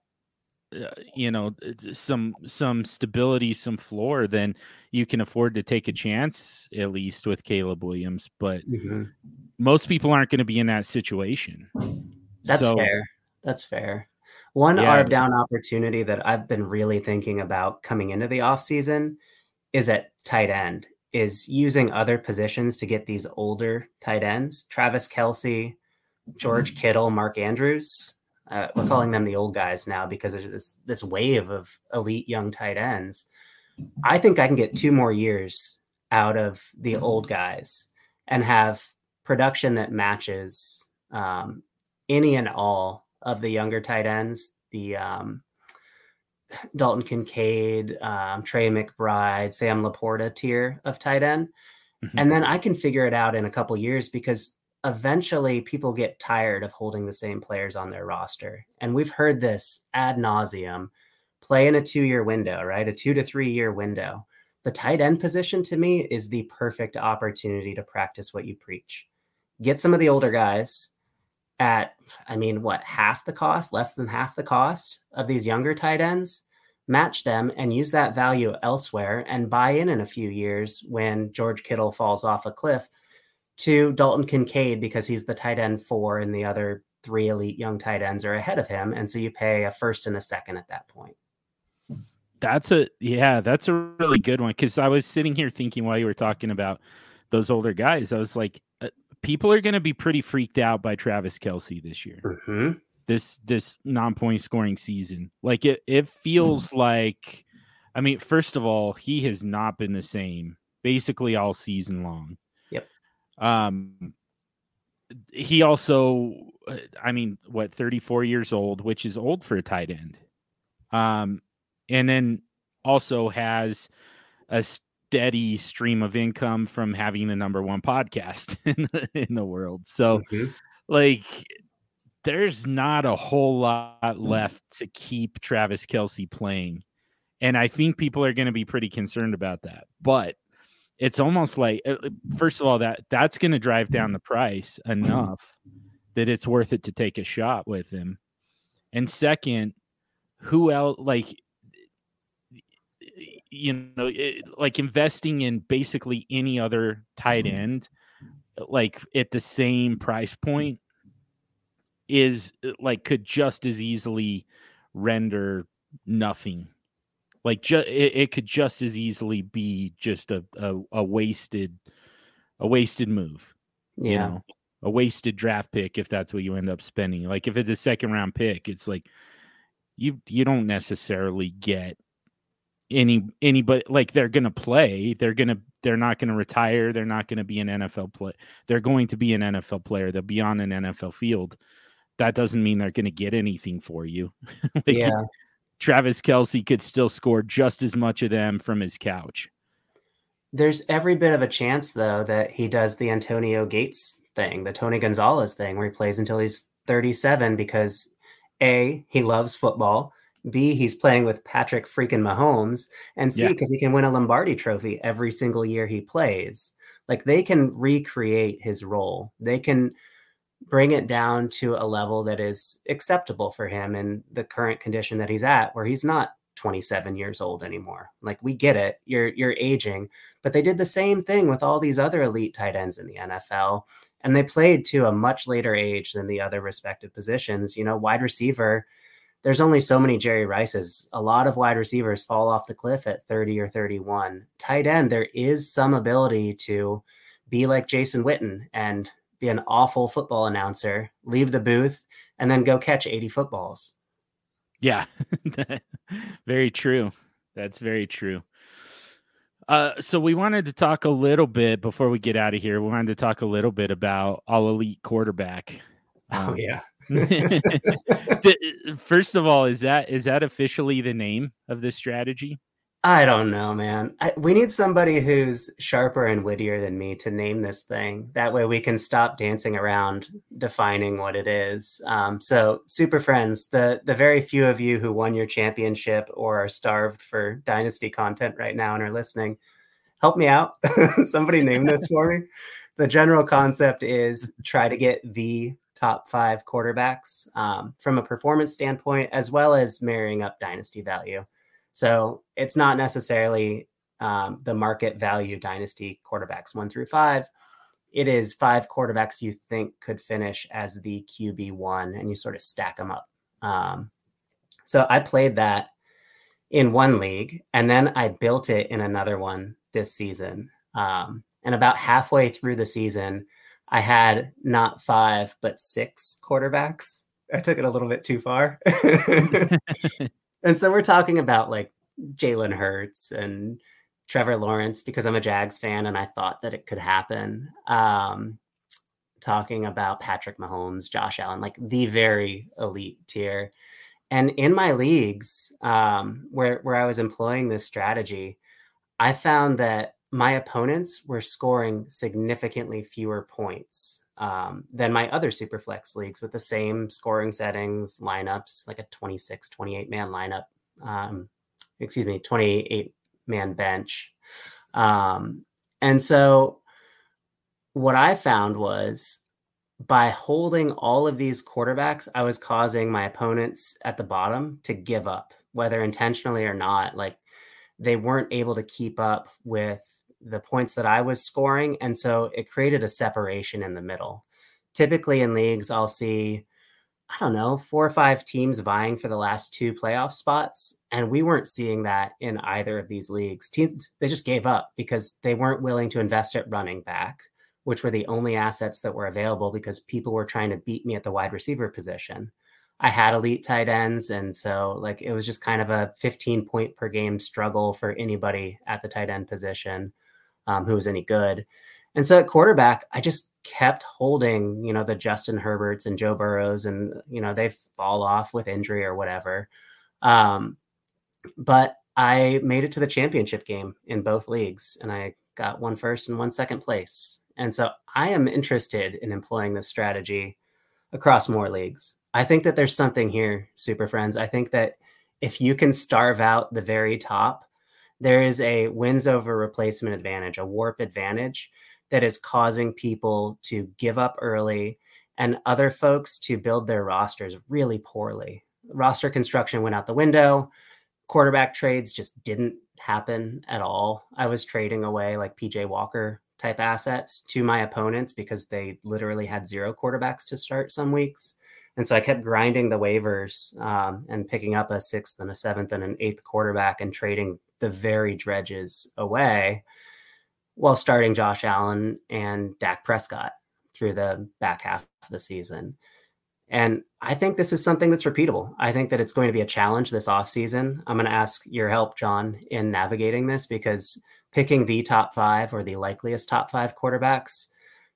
uh, you know some some stability some floor then you can afford to take a chance at least with Caleb Williams but mm-hmm. most people aren't going to be in that situation that's so, fair that's fair one yeah. arb down opportunity that I've been really thinking about coming into the off season is at tight end is using other positions to get these older tight ends Travis Kelce, George Kittle Mark Andrews uh, we're calling them the old guys now because there's this this wave of elite young tight ends. I think I can get two more years out of the old guys and have production that matches um, any and all of the younger tight ends. The um, Dalton Kincaid, um, Trey McBride, Sam LaPorta tier of tight end. Mm-hmm. And then I can figure it out in a couple years because eventually people get tired of holding the same players on their roster. And we've heard this ad nauseum play in a two year window, right? A two to three year window. The tight end position to me is the perfect opportunity to practice what you preach. Get some of the older guys at, I mean, what, half the cost, less than half the cost of these younger tight ends, match them and use that value elsewhere and buy in in a few years when George Kittle falls off a cliff to Dalton Kincaid because he's the tight end four and the other three elite young tight ends are ahead of him. And so you pay a first and a second at that point. That's a yeah, that's a really good one because I was sitting here thinking while you were talking about those older guys, I was like, people are going to be pretty freaked out by Travis Kelce this year. Mm-hmm. This this non point scoring season, like it it feels mm-hmm. like, I mean, first of all, he has not been the same basically all season long. Yep. Um, he also, uh, I mean, what, 34 years old, which is old for a tight end. Um, and then also has a steady stream of income from having the number one podcast in the, in the world. So, mm-hmm. like, there's not a whole lot left to keep Travis Kelce playing. And I think people are going to be pretty concerned about that. But it's almost like uh, uh, first of all that that's going to drive down the price enough that it's worth it to take a shot with him and second who else like you know it, like investing in basically any other tight end like at the same price point is uh, like could just as easily render nothing like ju- it, it could just as easily be just a, a, a wasted a wasted move. Yeah. You know? A wasted draft pick if that's what you end up spending. Like if it's a second round pick, it's like you you don't necessarily get any anybody like they're gonna play. They're gonna they're not gonna retire. They're not gonna be an NFL play. They're going to be an NFL player. They'll be on an NFL field. That doesn't mean they're gonna get anything for you. like, yeah. Travis Kelce could still score just as much of them from his couch. There's every bit of a chance, though, that he does the Antonio Gates thing, the Tony Gonzalez thing, where he plays until he's 37 because A, he loves football. B, he's playing with Patrick freaking Mahomes. And C, because yeah. he can win a Lombardi trophy every single year he plays. Like they can recreate his role. They can bring it down to a level that is acceptable for him in the current condition that he's at where he's not 27 years old anymore. Like we get it, you're you're aging, but they did the same thing with all these other elite tight ends in the NFL and they played to a much later age than the other respective positions. You know, wide receiver, there's only so many Jerry Rices. A lot of wide receivers fall off the cliff at 30 or 31. Tight end, there is some ability to be like Jason Witten and be an awful football announcer, leave the booth, and then go catch 80 footballs. Yeah, very true. That's very true. Uh, so we wanted to talk a little bit before we get out of here. We wanted to talk a little bit about all elite quarterback. Oh um, yeah. First of all, is that is that officially the name of this strategy? I don't know, man. I, we need somebody who's sharper and wittier than me to name this thing. That way we can stop dancing around defining what it is. Um, so, Super Friends, the the very few of you who won your championship or are starved for dynasty content right now and are listening, help me out. somebody name this for me. The general concept is try to get the top five quarterbacks um, from a performance standpoint, as well as marrying up dynasty value. So it's not necessarily um, the market value dynasty quarterbacks one through five. It is five quarterbacks you think could finish as the QB one, and you sort of stack them up. Um, so I played that in one league, and then I built it in another one this season. Um, and about halfway through the season, I had not five but six quarterbacks. I took it a little bit too far. And so we're talking about like Jalen Hurts and Trevor Lawrence because I'm a Jags fan and I thought that it could happen. Um, talking about Patrick Mahomes, Josh Allen, like the very elite tier. And in my leagues, um, where where I was employing this strategy, I found that my opponents were scoring significantly fewer points um, than my other superflex leagues with the same scoring settings, lineups, like a 26, 28 man lineup. Um, excuse me, 28 man bench. Um, and so what I found was by holding all of these quarterbacks, I was causing my opponents at the bottom to give up, whether intentionally or not. Like they weren't able to keep up with the points that I was scoring. And so it created a separation in the middle. Typically in leagues, I'll see, I don't know, four or five teams vying for the last two playoff spots. And we weren't seeing that in either of these leagues. Teams, they just gave up because they weren't willing to invest at running back which were the only assets that were available because people were trying to beat me at the wide receiver position. I had elite tight ends. And so, like, it was just kind of a 15 point per game struggle for anybody at the tight end position um, who was any good. And so at quarterback, I just kept holding, you know, the Justin Herberts and Joe Burrows, and, you know, they fall off with injury or whatever. Um, but I made it to the championship game in both leagues, and I got one first and one second place. And so I am interested in employing this strategy across more leagues. I think that there's something here, super friends. I think that if you can starve out the very top, there is a wins over replacement advantage, a warp advantage that is causing people to give up early and other folks to build their rosters really poorly. Roster construction went out the window. Quarterback trades just didn't happen at all. I was trading away like PJ Walker type assets to my opponents because they literally had zero quarterbacks to start some weeks. And so I kept grinding the waivers um, and picking up a sixth and a seventh and an eighth quarterback and trading the very dredges away while starting Josh Allen and Dak Prescott through the back half of the season. And I think this is something that's repeatable. I think that it's going to be a challenge this offseason. I'm going to ask your help, John, in navigating this because picking the top five or the likeliest top five quarterbacks,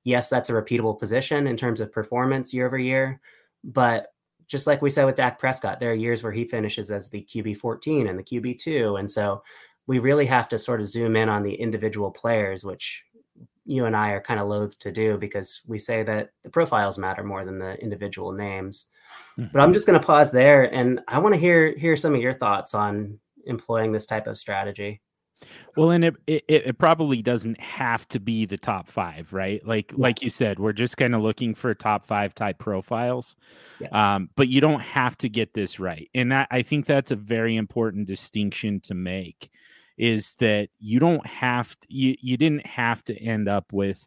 yes, that's a repeatable position in terms of performance year over year. But just like we said with Dak Prescott, there are years where he finishes as the QB 14 and the QB 2. And so we really have to sort of zoom in on the individual players, which you and I are kind of loath to do because we say that the profiles matter more than the individual names. Mm-hmm. But I'm just going to pause there, and I want to hear hear some of your thoughts on employing this type of strategy. Well, and it, it, it probably doesn't have to be the top five, right? Like yeah. like you said, we're just kind of looking for top five type profiles, yeah. um, but you don't have to get this right, and that I think that's a very important distinction to make is that you don't have to, you you didn't have to end up with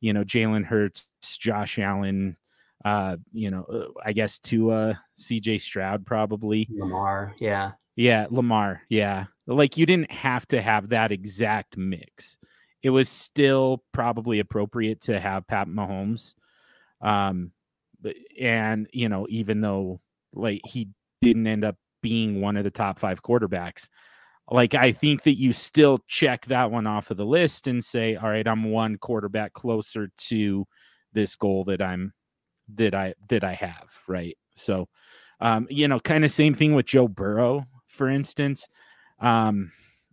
you know Jalen Hurts, Josh Allen, uh, you know, uh, I guess to uh CJ Stroud probably. Lamar, yeah. Yeah, Lamar, yeah. Like you didn't have to have that exact mix. It was still probably appropriate to have Pat Mahomes. Um and you know, even though like he didn't end up being one of the top 5 quarterbacks, like I think that you still check that one off of the list and say, all right, I'm one quarterback closer to this goal that I'm that I that I have, right? So um, you know, kind of same thing with Joe Burrow, for instance. Um,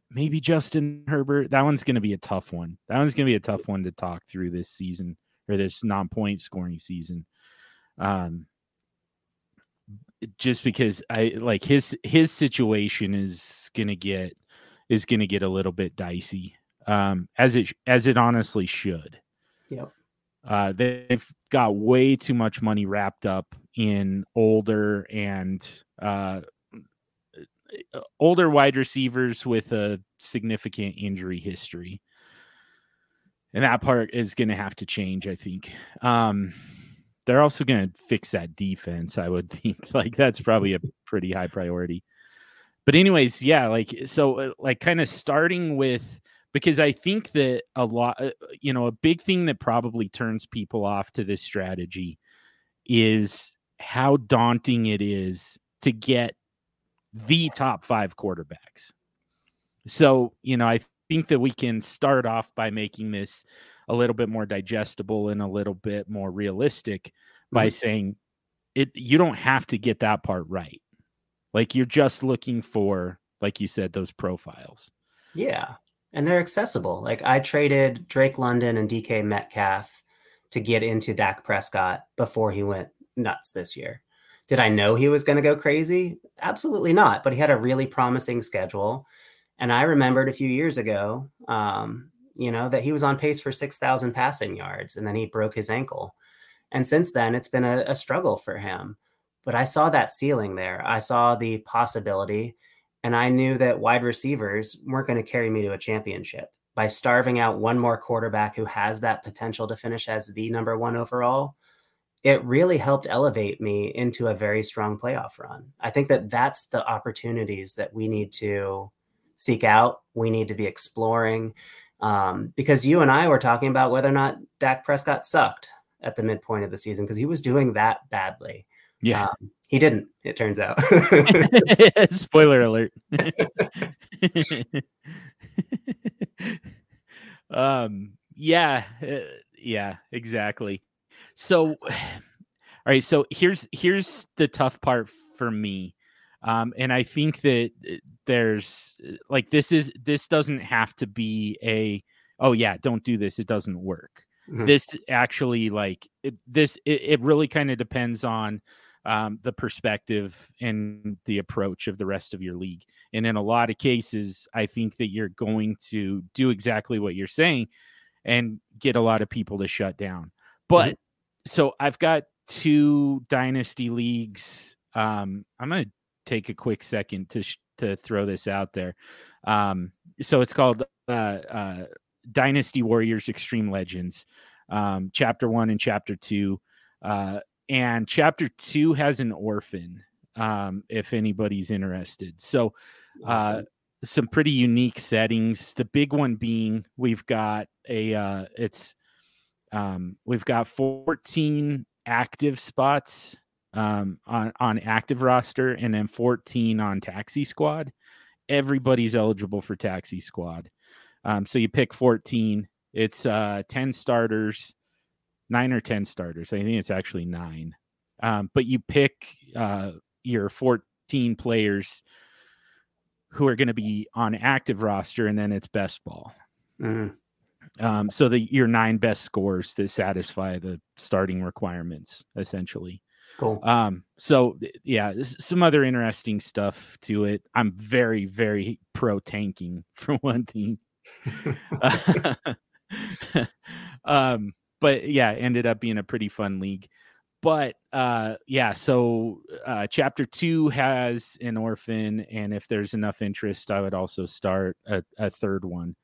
maybe Justin Herbert. That one's gonna be a tough one. That one's gonna be a tough one to talk through this season or this non-point scoring season. Um just because I like his his situation is gonna get is gonna get a little bit dicey, um, as it as it honestly should. Yep. Uh, they've got way too much money wrapped up in older and uh, older wide receivers with a significant injury history, and that part is going to have to change. I think. Um, they're also going to fix that defense. I would think like that's probably a pretty high priority. But anyways, yeah, like so, uh, like kind of starting with because I think that a lot, uh, you know, a big thing that probably turns people off to this strategy is how daunting it is to get the top five quarterbacks. So, you know, I think that we can start off by making this a little bit more digestible and a little bit more realistic by mm-hmm. saying it you don't have to get that part right Like you're just looking for, like you said, those profiles. Yeah. And they're accessible. Like I traded Drake London and DK Metcalf to get into Dak Prescott before he went nuts this year. Did I know he was going to go crazy? Absolutely not. But he had a really promising schedule. And I remembered a few years ago, um, you know, that he was on pace for 6,000 passing yards and then he broke his ankle. And since then, it's been a, a struggle for him. But I saw that ceiling there. I saw the possibility. And I knew that wide receivers weren't going to carry me to a championship. By starving out one more quarterback who has that potential to finish as the number one overall, it really helped elevate me into a very strong playoff run. I think that that's the opportunities that we need to seek out. We need to be exploring um, because you and I were talking about whether or not Dak Prescott sucked at the midpoint of the season because he was doing that badly. Yeah. Um, he didn't, it turns out. Spoiler alert. um yeah, uh, yeah, exactly. So all right, so here's here's the tough part for me. Um and I think that uh, there's uh, like this is this doesn't have to be a oh yeah, don't do this, it doesn't work. Mm-hmm. This actually like it, this it, it really kind of depends on um, the perspective and the approach of the rest of your league. And in a lot of cases, I think that you're going to do exactly what you're saying and get a lot of people to shut down. But mm-hmm. So I've got two dynasty leagues. Um, I'm going to take a quick second to sh- to throw this out there. Um, so it's called uh, uh, Dynasty Warriors Extreme Legends, um, Chapter One and Chapter Two. Uh, and chapter two has an orphan um, if anybody's interested so uh, some pretty unique settings the big one being we've got a uh, it's um, we've got 14 active spots um, on on active roster and then 14 on taxi squad everybody's eligible for taxi squad um, so you pick 14 it's uh, 10 starters nine or 10 starters. I think it's actually nine. Um, but you pick uh, your 14 players who are going to be on active roster, and then it's best ball. Mm-hmm. Um, so the your nine best scores to satisfy the starting requirements, essentially. Cool. Um, so yeah, some other interesting stuff to it. I'm very, very pro tanking for one thing. um, but yeah, ended up being a pretty fun league. But uh, yeah, so uh, chapter two has an orphan, and if there's enough interest, I would also start a, a third one.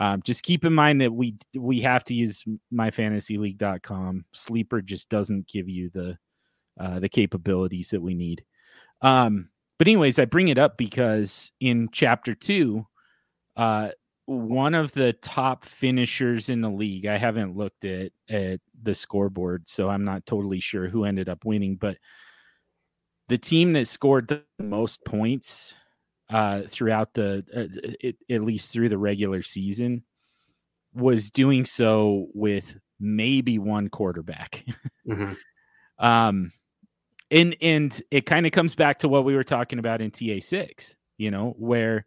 Um, just keep in mind that we we have to use myfantasyleague.com. Sleeper just doesn't give you the uh, the capabilities that we need. Um, but anyways, I bring it up because in chapter two, uh, one of the top finishers in the league. I haven't looked at at the scoreboard, so I'm not totally sure who ended up winning, but the team that scored the most points uh, throughout the uh, it, at least through the regular season was doing so with maybe one quarterback. mm-hmm. Um and and it kind of comes back to what we were talking about in TA6, you know, where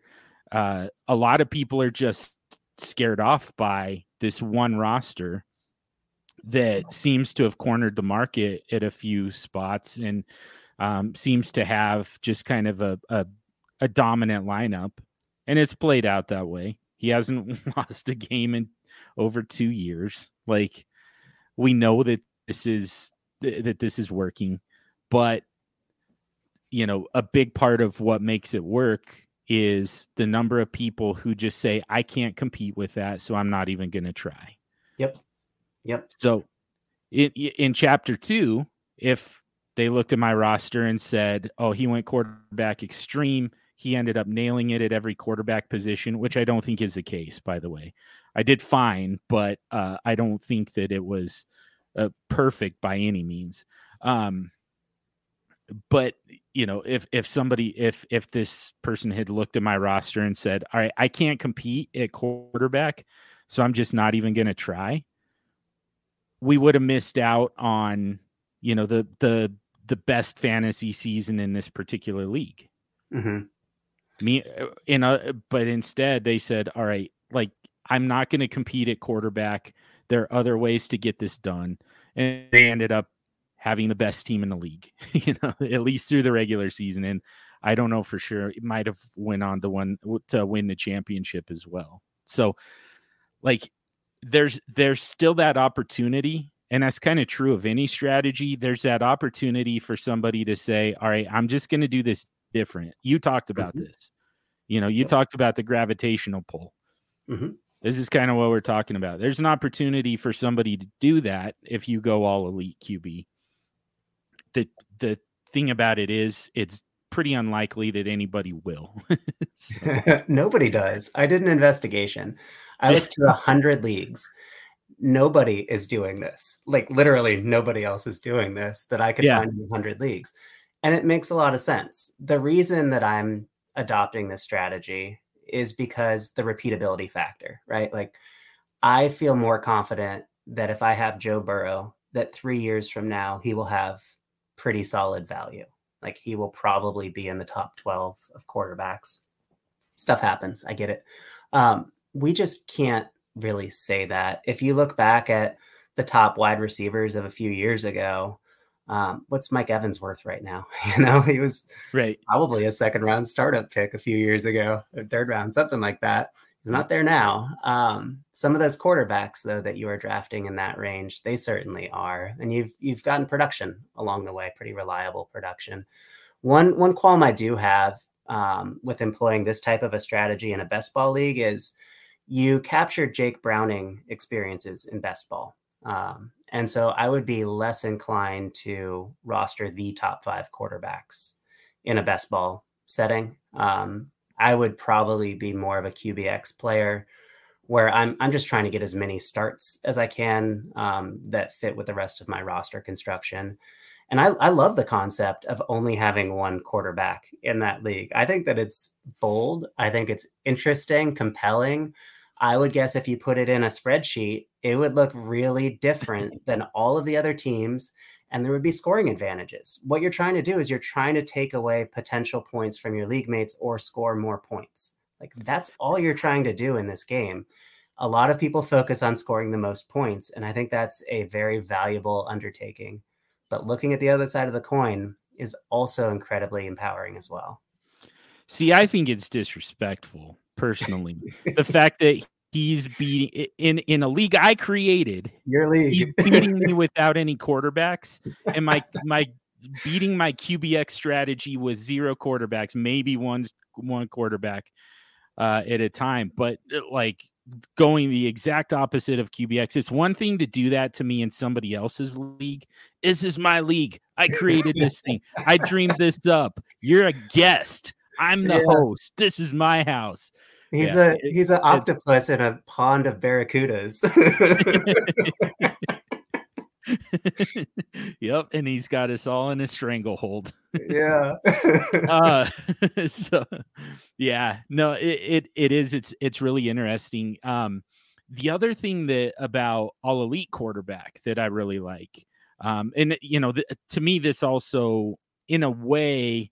uh, a lot of people are just scared off by this one roster that seems to have cornered the market at a few spots and um, seems to have just kind of a, a, a dominant lineup, and it's played out that way. He hasn't lost a game in over two years. Like we know that this is that this is working, but you know a big part of what makes it work is the number of people who just say, I can't compete with that, so I'm not even going to try. Yep. Yep. So in, in chapter two, if they looked at my roster and said, oh, he went quarterback extreme, he ended up nailing it at every quarterback position, which I don't think is the case, by the way. I did fine, but uh, I don't think that it was uh, perfect by any means. Um, but you know if if somebody if if this person had looked at my roster and said all right i can't compete at quarterback so i'm just not even going to try we would have missed out on you know the the the best fantasy season in this particular league Mm-hmm. Me in a, but instead they said, "All right, like I'm not going to compete at quarterback. There are other ways to get this done," and they ended up having the best team in the league, you know, at least through the regular season. And I don't know for sure. It might have went on to one to win the championship as well. So, like, there's there's still that opportunity, and that's kind of true of any strategy. There's that opportunity for somebody to say, "All right, I'm just going to do this different." You talked about mm-hmm. this. You know, you yeah. talked about the gravitational pull. Mm-hmm. This is kind of what we're talking about. There's an opportunity for somebody to do that if you go all elite QB. The the thing about it is it's pretty unlikely that anybody will. Nobody does. I did an investigation. I looked through a hundred leagues. Nobody is doing this. Like literally, nobody else is doing this that I could yeah. find in hundred leagues, and it makes a lot of sense. The reason that I'm adopting this strategy is because the repeatability factor, right? Like, I feel more confident that if I have Joe Burrow, that three years from now he will have pretty solid value like he will probably be in the top 12 of quarterbacks. Stuff happens. I get it. Um, we just can't really say that. If you look back at the top wide receivers of a few years ago, um, what's Mike Evans worth right now? You know, he was right probably a second round startup pick a few years ago, or third round, something like that. He's not there now. Um, some of those quarterbacks, though, that you are drafting in that range, they certainly are, and you've you've gotten production along the way, pretty reliable production. One one qualm I do have um, with employing this type of a strategy in a best ball league is you capture Jake Browning experiences in best ball. Um, and so I would be less inclined to roster the top five quarterbacks in a best ball setting. Um, I would probably be more of a QBX player where I'm I'm just trying to get as many starts as I can um, that fit with the rest of my roster construction. And I, I love the concept of only having one quarterback in that league. I think that it's bold. I think it's interesting, compelling. I would guess if you put it in a spreadsheet, it would look really different than all of the other teams and there would be scoring advantages. What you're trying to do is you're trying to take away potential points from your league mates or score more points. Like that's all you're trying to do in this game. A lot of people focus on scoring the most points, and I think that's a very valuable undertaking. But looking at the other side of the coin is also incredibly empowering as well. See, I think it's disrespectful personally. the fact that He's beating in in a league I created. Your league. He's beating me without any quarterbacks, and my my beating my QBX strategy with zero quarterbacks, maybe one one quarterback uh, at a time. But uh, like going the exact opposite of QBX. It's one thing to do that to me in somebody else's league. This is my league. I created this thing. I dreamed this up. You're a guest. I'm the yeah. host. This is my house. He's yeah, a it, he's an octopus in a pond of barracudas. yep, and he's got us all in a stranglehold. yeah. uh, so yeah, no, it, it it is. It's it's really interesting. Um, the other thing that about all elite quarterback that I really like, um, and you know, the, to me, this also in a way,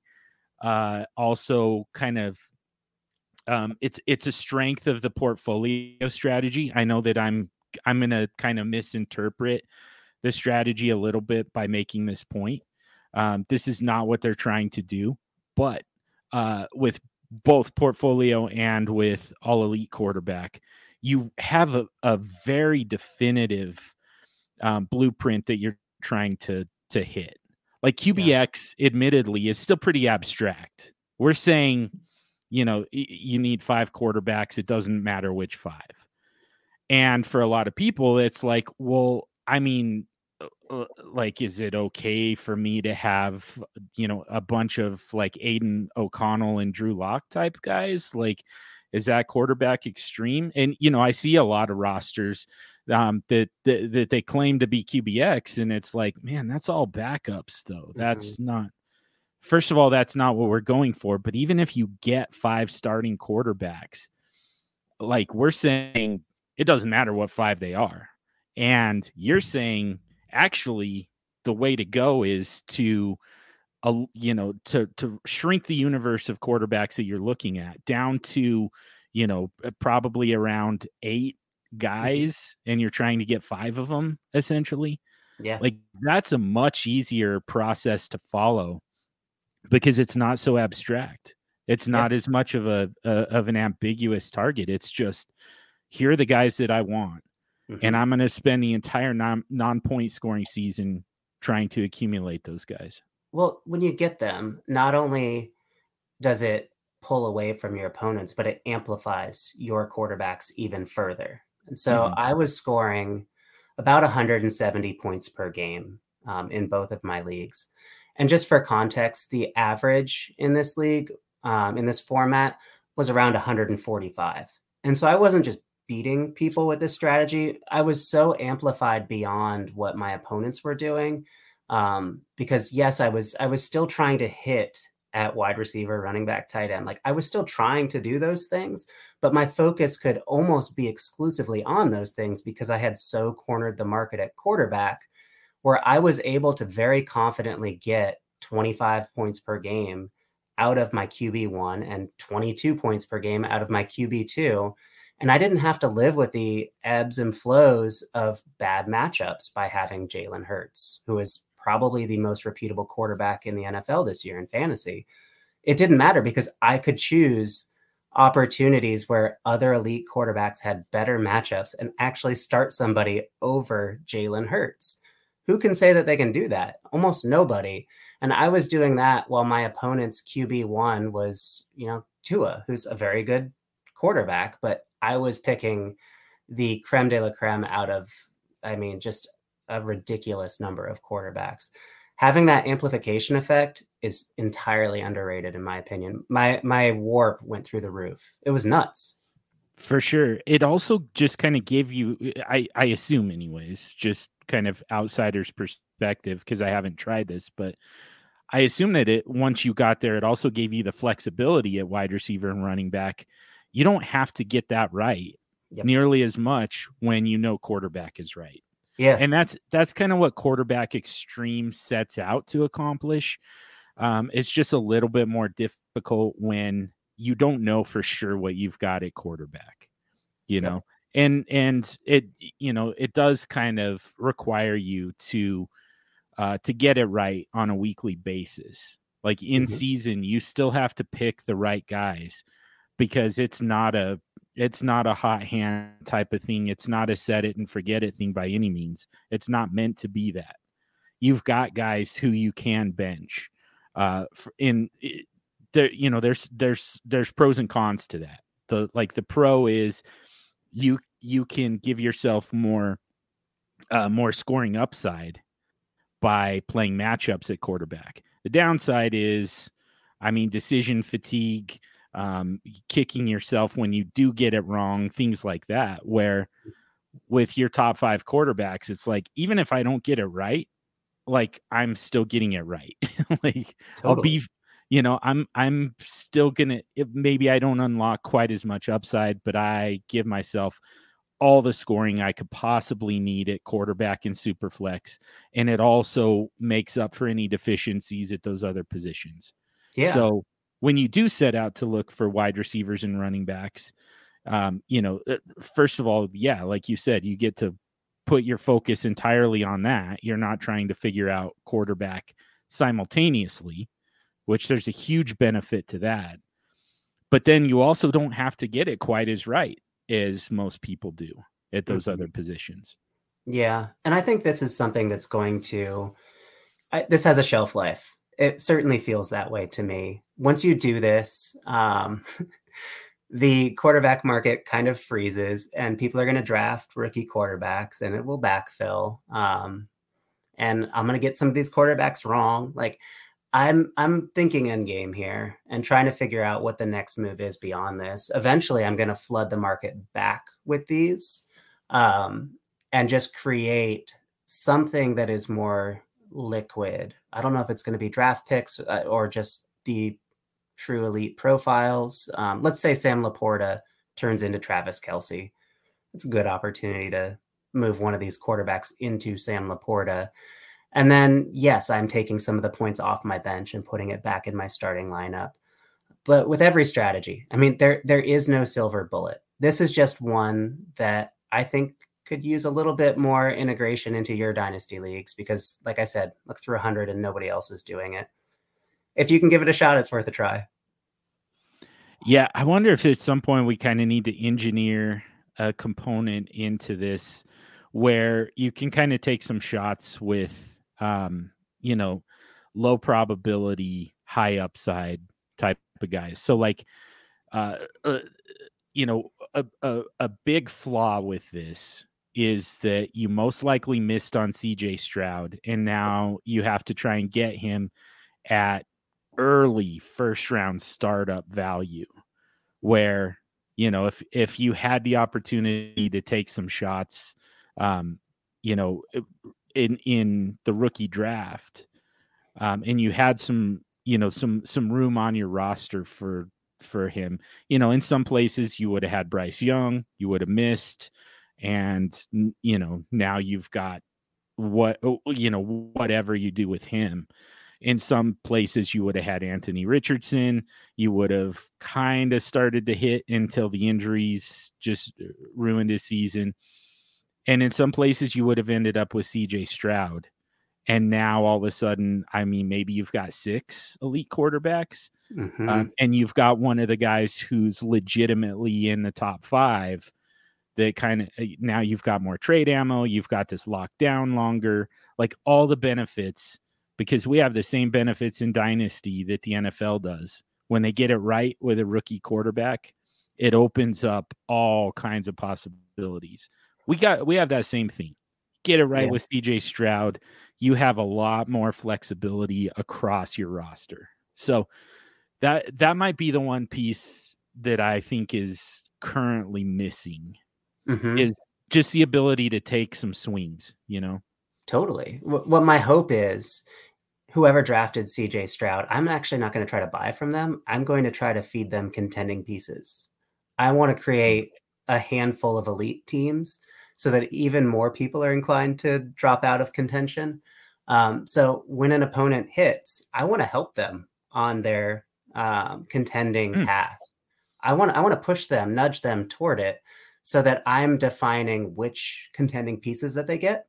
uh, also kind of um, it's it's a strength of the portfolio strategy. I know that I'm I'm going to kind of misinterpret the strategy a little bit by making this point. Um, this is not what they're trying to do, but uh, with both portfolio and with all elite quarterback, you have a, a very definitive um, blueprint that you're trying to to hit. Like QBX, yeah. admittedly, is still pretty abstract. We're saying you know, you need five quarterbacks. It doesn't matter which five. And for a lot of people, it's like, well, I mean, uh, uh, like, is it okay for me to have, you know, a bunch of like Aidan O'Connell and Drew Lock type guys? Like, is that quarterback extreme? And, you know, I see a lot of rosters um, that, that, that they claim to be QBX, and it's like, man, that's all backups, though. That's mm-hmm. not first of all, that's not what we're going for. But even if you get five starting quarterbacks, like we're saying, it doesn't matter what five they are. And you're saying actually the way to go is to a you know to to shrink the universe of quarterbacks that you're looking at down to you know uh, probably around eight mm-hmm. guys and you're trying to get five of them essentially yeah like that's a much easier process to follow because it's not so abstract it's not yeah. as much of a, a, of an ambiguous target it's just here are the guys that i want mm-hmm. and i'm going to spend the entire non non point scoring season trying to accumulate those guys well, when you get them, not only does it pull away from your opponents, but it amplifies your quarterbacks even further. And so mm-hmm. I was scoring about 170 points per game um, in both of my leagues. And just for context, the average in this league, um, in this format, was around 145. And so I wasn't just beating people with this strategy, I was so amplified beyond what my opponents were doing um, because yes, I was I was still trying to hit at wide receiver, running back, tight end. Like I was still trying to do those things, but my focus could almost be exclusively on those things because I had so cornered the market at quarterback where I was able to very confidently get 25 points per game out of my QB1 and 22 points per game out of my QB2. And I didn't have to live with the ebbs and flows of bad matchups by having Jalen Hurts, who is probably the most reputable quarterback in the NFL this year in fantasy. It didn't matter because I could choose opportunities where other elite quarterbacks had better matchups and actually start somebody over Jalen Hurts. Who can say that they can do that? Almost nobody. And I was doing that while my opponent's QB1 was, you know, Tua, who's a very good quarterback, but I was picking the creme de la creme out of, I mean, just a ridiculous number of quarterbacks. Having that amplification effect is entirely underrated, in my opinion. My my warp went through the roof. It was nuts. For sure. It also just kind of gave you I I assume anyways, just kind of outsider's perspective because I haven't tried this, but I assume that it once you got there, it also gave you the flexibility at wide receiver and running back. You don't have to get that right yep. nearly as much when you know quarterback is right. Yeah. And that's that's kind of what quarterback extreme sets out to accomplish. Um, it's just a little bit more difficult when you don't know for sure what you've got at quarterback, you know. And and it you know, it does kind of require you to uh to get it right on a weekly basis. Like in mm-hmm. season, you still have to pick the right guys because it's not a it's not a hot hand type of thing. It's not a set it and forget it thing by any means. It's not meant to be that. You've got guys who you can bench. Uh, in there, you know, there's there's there's pros and cons to that. The like the pro is you you can give yourself more uh, more scoring upside by playing matchups at quarterback. The downside is, I mean, decision fatigue um, kicking yourself when you do get it wrong, things like that. Where with your top five quarterbacks, it's like even if I don't get it right, like I'm still getting it right. like totally. I'll be, you know, I'm I'm still gonna. maybe I don't unlock quite as much upside, but I give myself all the scoring I could possibly need at quarterback and super flex, and it also makes up for any deficiencies at those other positions. Yeah. So when you do set out to look for wide receivers and running backs, um, you know, uh, first of all, yeah, like you said, you get to put your focus entirely on that. You're not trying to figure out quarterback simultaneously, which there's a huge benefit to that. But then you also don't have to get it quite as right as most people do at those mm-hmm. other positions. Yeah. And I think this is something that's going to, I, this has a shelf life it certainly feels that way to me. Once you do this, um, the quarterback market kind of freezes, and people are going to draft rookie quarterbacks, and it will backfill. Um, and I'm going to get some of these quarterbacks wrong. Like I'm, I'm thinking end game here and trying to figure out what the next move is beyond this. Eventually, I'm going to flood the market back with these, um, and just create something that is more liquid. I don't know if it's going to be draft picks uh, or just the true elite profiles. Um, let's say Sam LaPorta turns into Travis Kelce. It's a good opportunity to move one of these quarterbacks into Sam LaPorta. And then, yes, I'm taking some of the points off my bench and putting it back in my starting lineup. But with every strategy, I mean, there there is no silver bullet. This is just one that I think could use a little bit more integration into your dynasty leagues because, like I said, look through 100 and nobody else is doing it. If you can give it a shot, it's worth a try. Yeah, I wonder if at some point we kind of need to engineer a component into this where you can kind of take some shots with, um, you know, low probability, high upside type of guys. So, like, uh, uh you know, a, a, a big flaw with this is that you most likely missed on CJ Stroud, and now you have to try and get him at early first round startup value where you know if if you had the opportunity to take some shots um you know in in the rookie draft um and you had some you know some some room on your roster for for him you know in some places you would have had Bryce Young you would have missed and you know now you've got what you know whatever you do with him in some places you would have had Anthony Richardson. You would have kind of started to hit until the injuries just uh, ruined his season. And in some places you would have ended up with CJ Stroud. And now all of a sudden, I mean, maybe you've got six elite quarterbacks, mm-hmm. um, and you've got one of the guys who's legitimately in the top five. That kind of uh, now you've got more trade ammo, you've got this locked down longer, like all the benefits because we have the same benefits in dynasty that the NFL does. When they get it right with a rookie quarterback, it opens up all kinds of possibilities. We got we have that same thing. Get it right yeah. with CJ Stroud, you have a lot more flexibility across your roster. So that that might be the one piece that I think is currently missing mm-hmm. is just the ability to take some swings, you know. Totally. What my hope is whoever drafted CJ Stroud, I'm actually not going to try to buy from them. I'm going to try to feed them contending pieces. I want to create a handful of elite teams so that even more people are inclined to drop out of contention. Um, so when an opponent hits, I want to help them on their um, contending mm. path. I want I want to push them, nudge them toward it, so that I'm defining which contending pieces that they get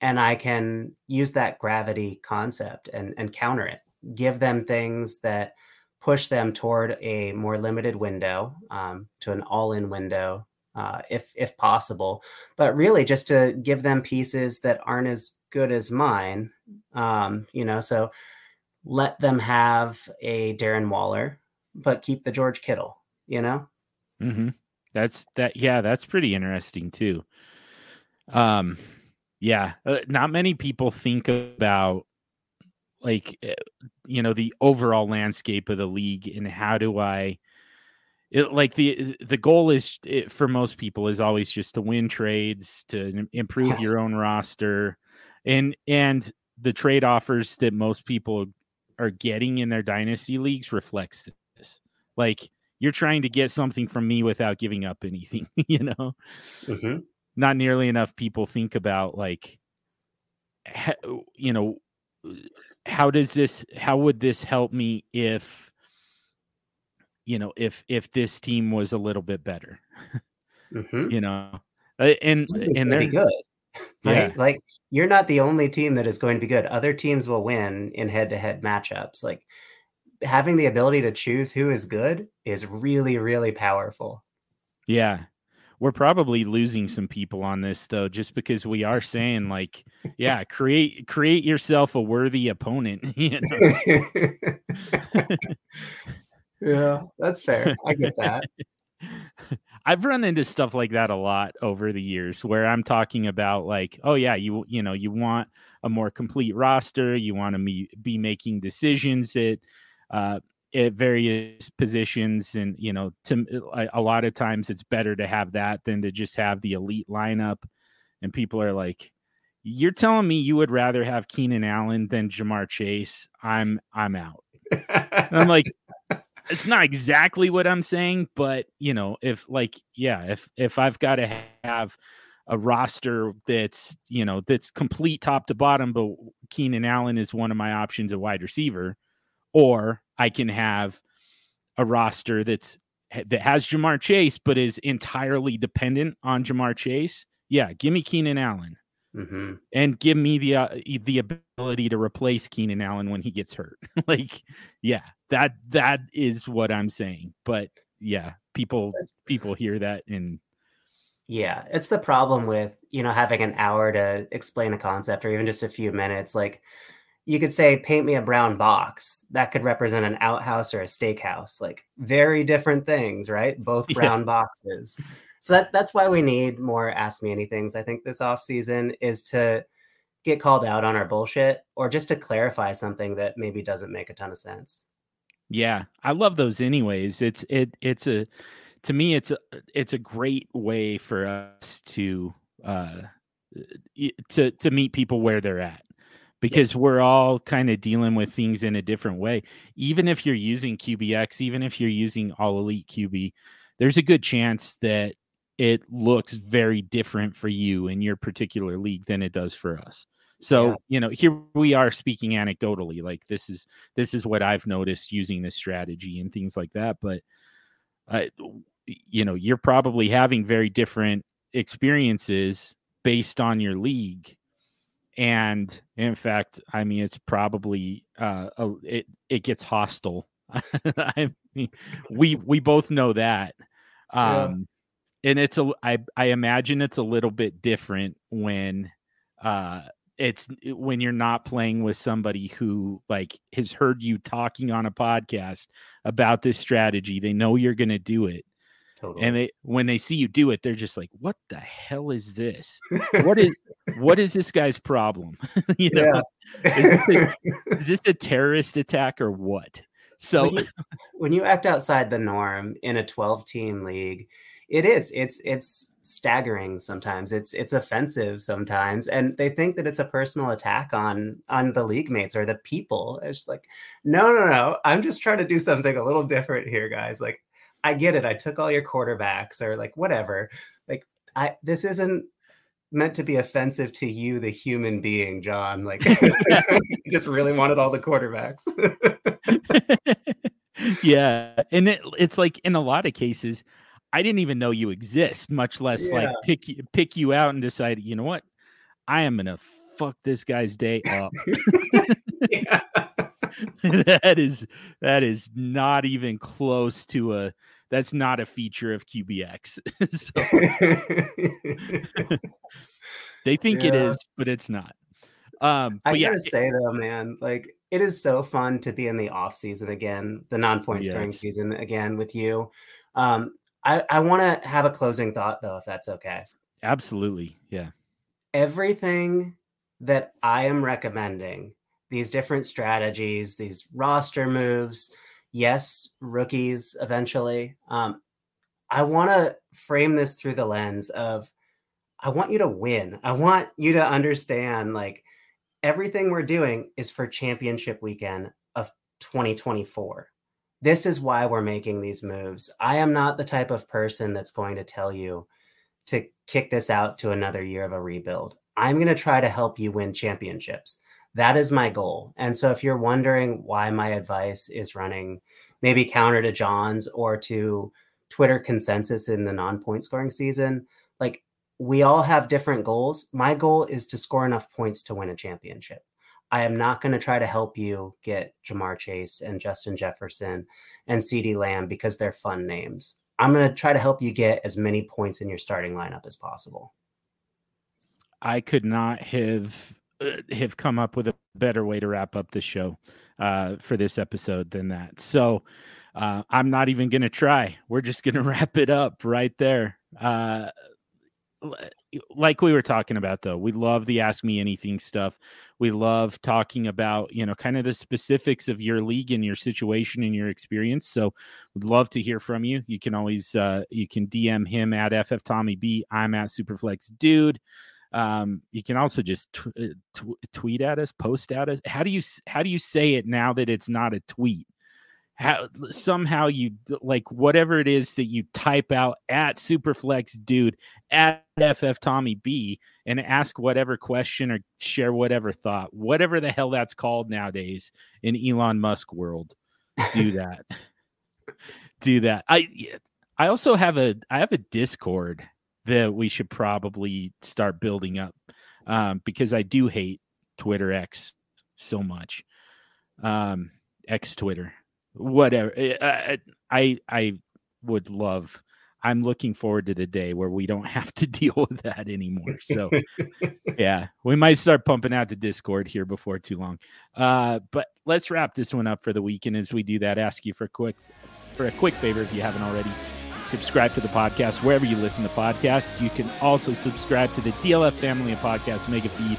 and I can use that gravity concept and, and counter it, give them things that push them toward a more limited window, um, to an all-in window, uh, if if possible. But really, just to give them pieces that aren't as good as mine. Um, you know, so let them have a Darren Waller, but keep the George Kittle. You know. Mm-hmm. That's that. Yeah, that's pretty interesting too. Um yeah, uh, not many people think about like eh, you know the overall landscape of the league and how do I it, like the the goal is it, eh, for most people is always just to win trades to improve your own roster and and the trade offers that most people are getting in their dynasty leagues reflects this. Like you're trying to get something from me without giving up anything you know? Mm-hmm. Not nearly enough people think about like you know how does this how would this help me if you know if if this team was a little bit better? Mm-hmm. you know uh, and and they're good right? Yeah. like you're not the only team that is going to be good. Other teams will win in head-to-head matchups. Like having the ability to choose who is good is really really powerful. Yeah we're probably losing some people on this though just because we are saying like yeah create create yourself a worthy opponent you know? Yeah that's fair. I get that. I've run into stuff like that a lot over the years where I'm talking about like, oh yeah, you you know, you want a more complete roster, you want to be, be making decisions that uh, at various positions and you know to a lot of times it's better to have that than to just have the elite lineup. And people are like you're telling me you would rather have Keenan Allen than Ja'Marr Chase? I'm I'm out. I'm like it's not exactly what I'm saying but you know if like yeah if if I've got to have a roster that's you know that's complete top to bottom but Keenan Allen is one of my options at wide receiver, or I can have a roster that's that has Ja'Marr Chase but is entirely dependent on Ja'Marr Chase. Yeah, give me Keenan Allen. Mm-hmm. And give me the uh, the ability to replace Keenan Allen when he gets hurt. like, yeah, that that is what I'm saying. But yeah, people people hear that and yeah, it's the problem with you know having an hour to explain a concept or even just a few minutes. Like, you could say, paint me a brown box. That could represent an outhouse or a steakhouse. Like, very different things, right? Both brown yeah. boxes so that that's why we need more ask me anythings i think this off season is to get called out on our bullshit or just to clarify something that maybe doesn't make a ton of sense yeah i love those anyways it's it it's a to me it's a it's a great way for us to uh to to meet people where they're at because yeah. we're all kind of dealing with things in a different way even if you're using qbx even if you're using all elite qb there's a good chance that it looks very different for you in your particular league than it does for us. So, yeah. you know, here we are speaking anecdotally, like this is this is what I've noticed using this strategy and things like that, but uh, I you know, you're probably having very different experiences based on your league. And in fact, I mean it's probably uh a, it it gets hostile. I mean, we we both know that. Um and it's a I I imagine it's a little bit different when uh it's when you're not playing with somebody who like has heard you talking on a podcast about this strategy. They know you're going to do it. Totally. And they when they see you do it, they're just like, "What the hell is this? what is what is this guy's problem? you know, is, this a, is this a terrorist attack or what?" So when you, when you act outside the norm in a 12 team league, it is it's it's staggering sometimes it's it's offensive sometimes and they think that it's a personal attack on on the league mates or the people it's like no no no i'm just trying to do something a little different here guys like i get it i took all your quarterbacks or like whatever like i this isn't meant to be offensive to you the human being john like you just really wanted all the quarterbacks yeah and it, it's like in a lot of cases I didn't even know you exist, much less yeah. like pick pick you out and decide, you know what? I am gonna fuck this guy's day up. that is that is not even close to a that's not a feature of QBX. they think yeah. it is, but it's not. Um, I gotta say though, man, like it is so fun to be in the off season again, the non-point yes. scoring season again with you. Um, I, I want to have a closing thought though, if that's okay. Absolutely. Yeah. Everything that I am recommending, these different strategies, these roster moves, yes, rookies eventually. Um, I want to frame this through the lens of I want you to win. I want you to understand like everything we're doing is for championship weekend of 2024 this is why we're making these moves. I am not the type of person that's going to tell you to kick this out to another year of a rebuild. I'm going to try to help you win championships. That is my goal. And so if you're wondering why my advice is running maybe counter to John's or to Twitter consensus in the non point scoring season, like we all have different goals. My goal is to score enough points to win a championship. I am not going to try to help you get Ja'Marr Chase and Justin Jefferson and CeeDee Lamb because they're fun names. I'm going to try to help you get as many points in your starting lineup as possible. I could not have have come up with a better way to wrap up the show uh, for this episode than that. So uh, I'm not even going to try. We're just going to wrap it up right there. Uh, like we were talking about though we love the ask me anything stuff we love talking about you know kind of the specifics of your league and your situation and your experience so we'd love to hear from you you can always uh you can dm him at ff tommy b i'm at superflex dude um you can also just t- uh, tweet at us post at us. How do you how do you say it now that it's not a tweet? How somehow you like whatever it is that you type out at superflex dude at ff tommy b and ask whatever question or share whatever thought whatever the hell that's called nowadays in elon musk world do that. Do that. I i also have a i have a discord that we should probably start building up um, because i do hate twitter x so much um x twitter whatever. Eh, I, I I would love. I'm looking forward to the day where we don't have to deal with that anymore. So, yeah, we might start pumping out the Discord here before too long. Uh, but let's wrap this one up for the weekend. As we do that, ask you for a quick for a quick favor if you haven't already. Subscribe to the podcast wherever you listen to podcasts. You can also subscribe to the DLF family of podcasts mega feed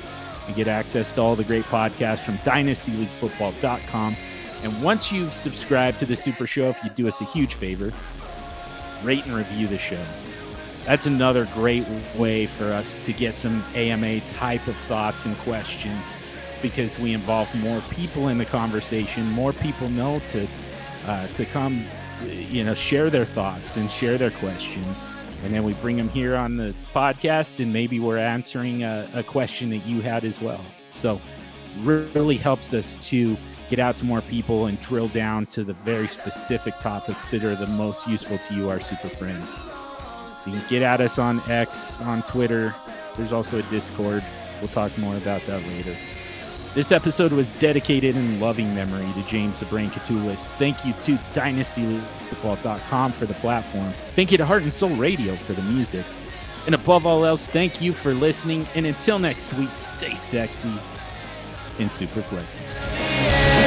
and get access to all the great podcasts from dynastyleaguefootball.com and once you've subscribed to the Super Show, if you do us a huge favor, rate and review the show. That's another great way for us to get some AMA type of thoughts and questions because we involve more people in the conversation. More people know to uh, to come, you know, share their thoughts and share their questions, and then we bring them here on the podcast, and maybe we're answering a, a question that you had as well. So, really helps us to get out to more people and drill down to the very specific topics that are the most useful to you, our super friends. You can get at us on X, on Twitter. There's also a Discord. We'll talk more about that later. This episode was dedicated in loving memory to James the Koutoulas. Thank you to DynastyLeagueFootball.com for the platform. Thank you to Heart and Soul Radio for the music. And above all else, thank you for listening. And until next week, stay sexy and super flexy.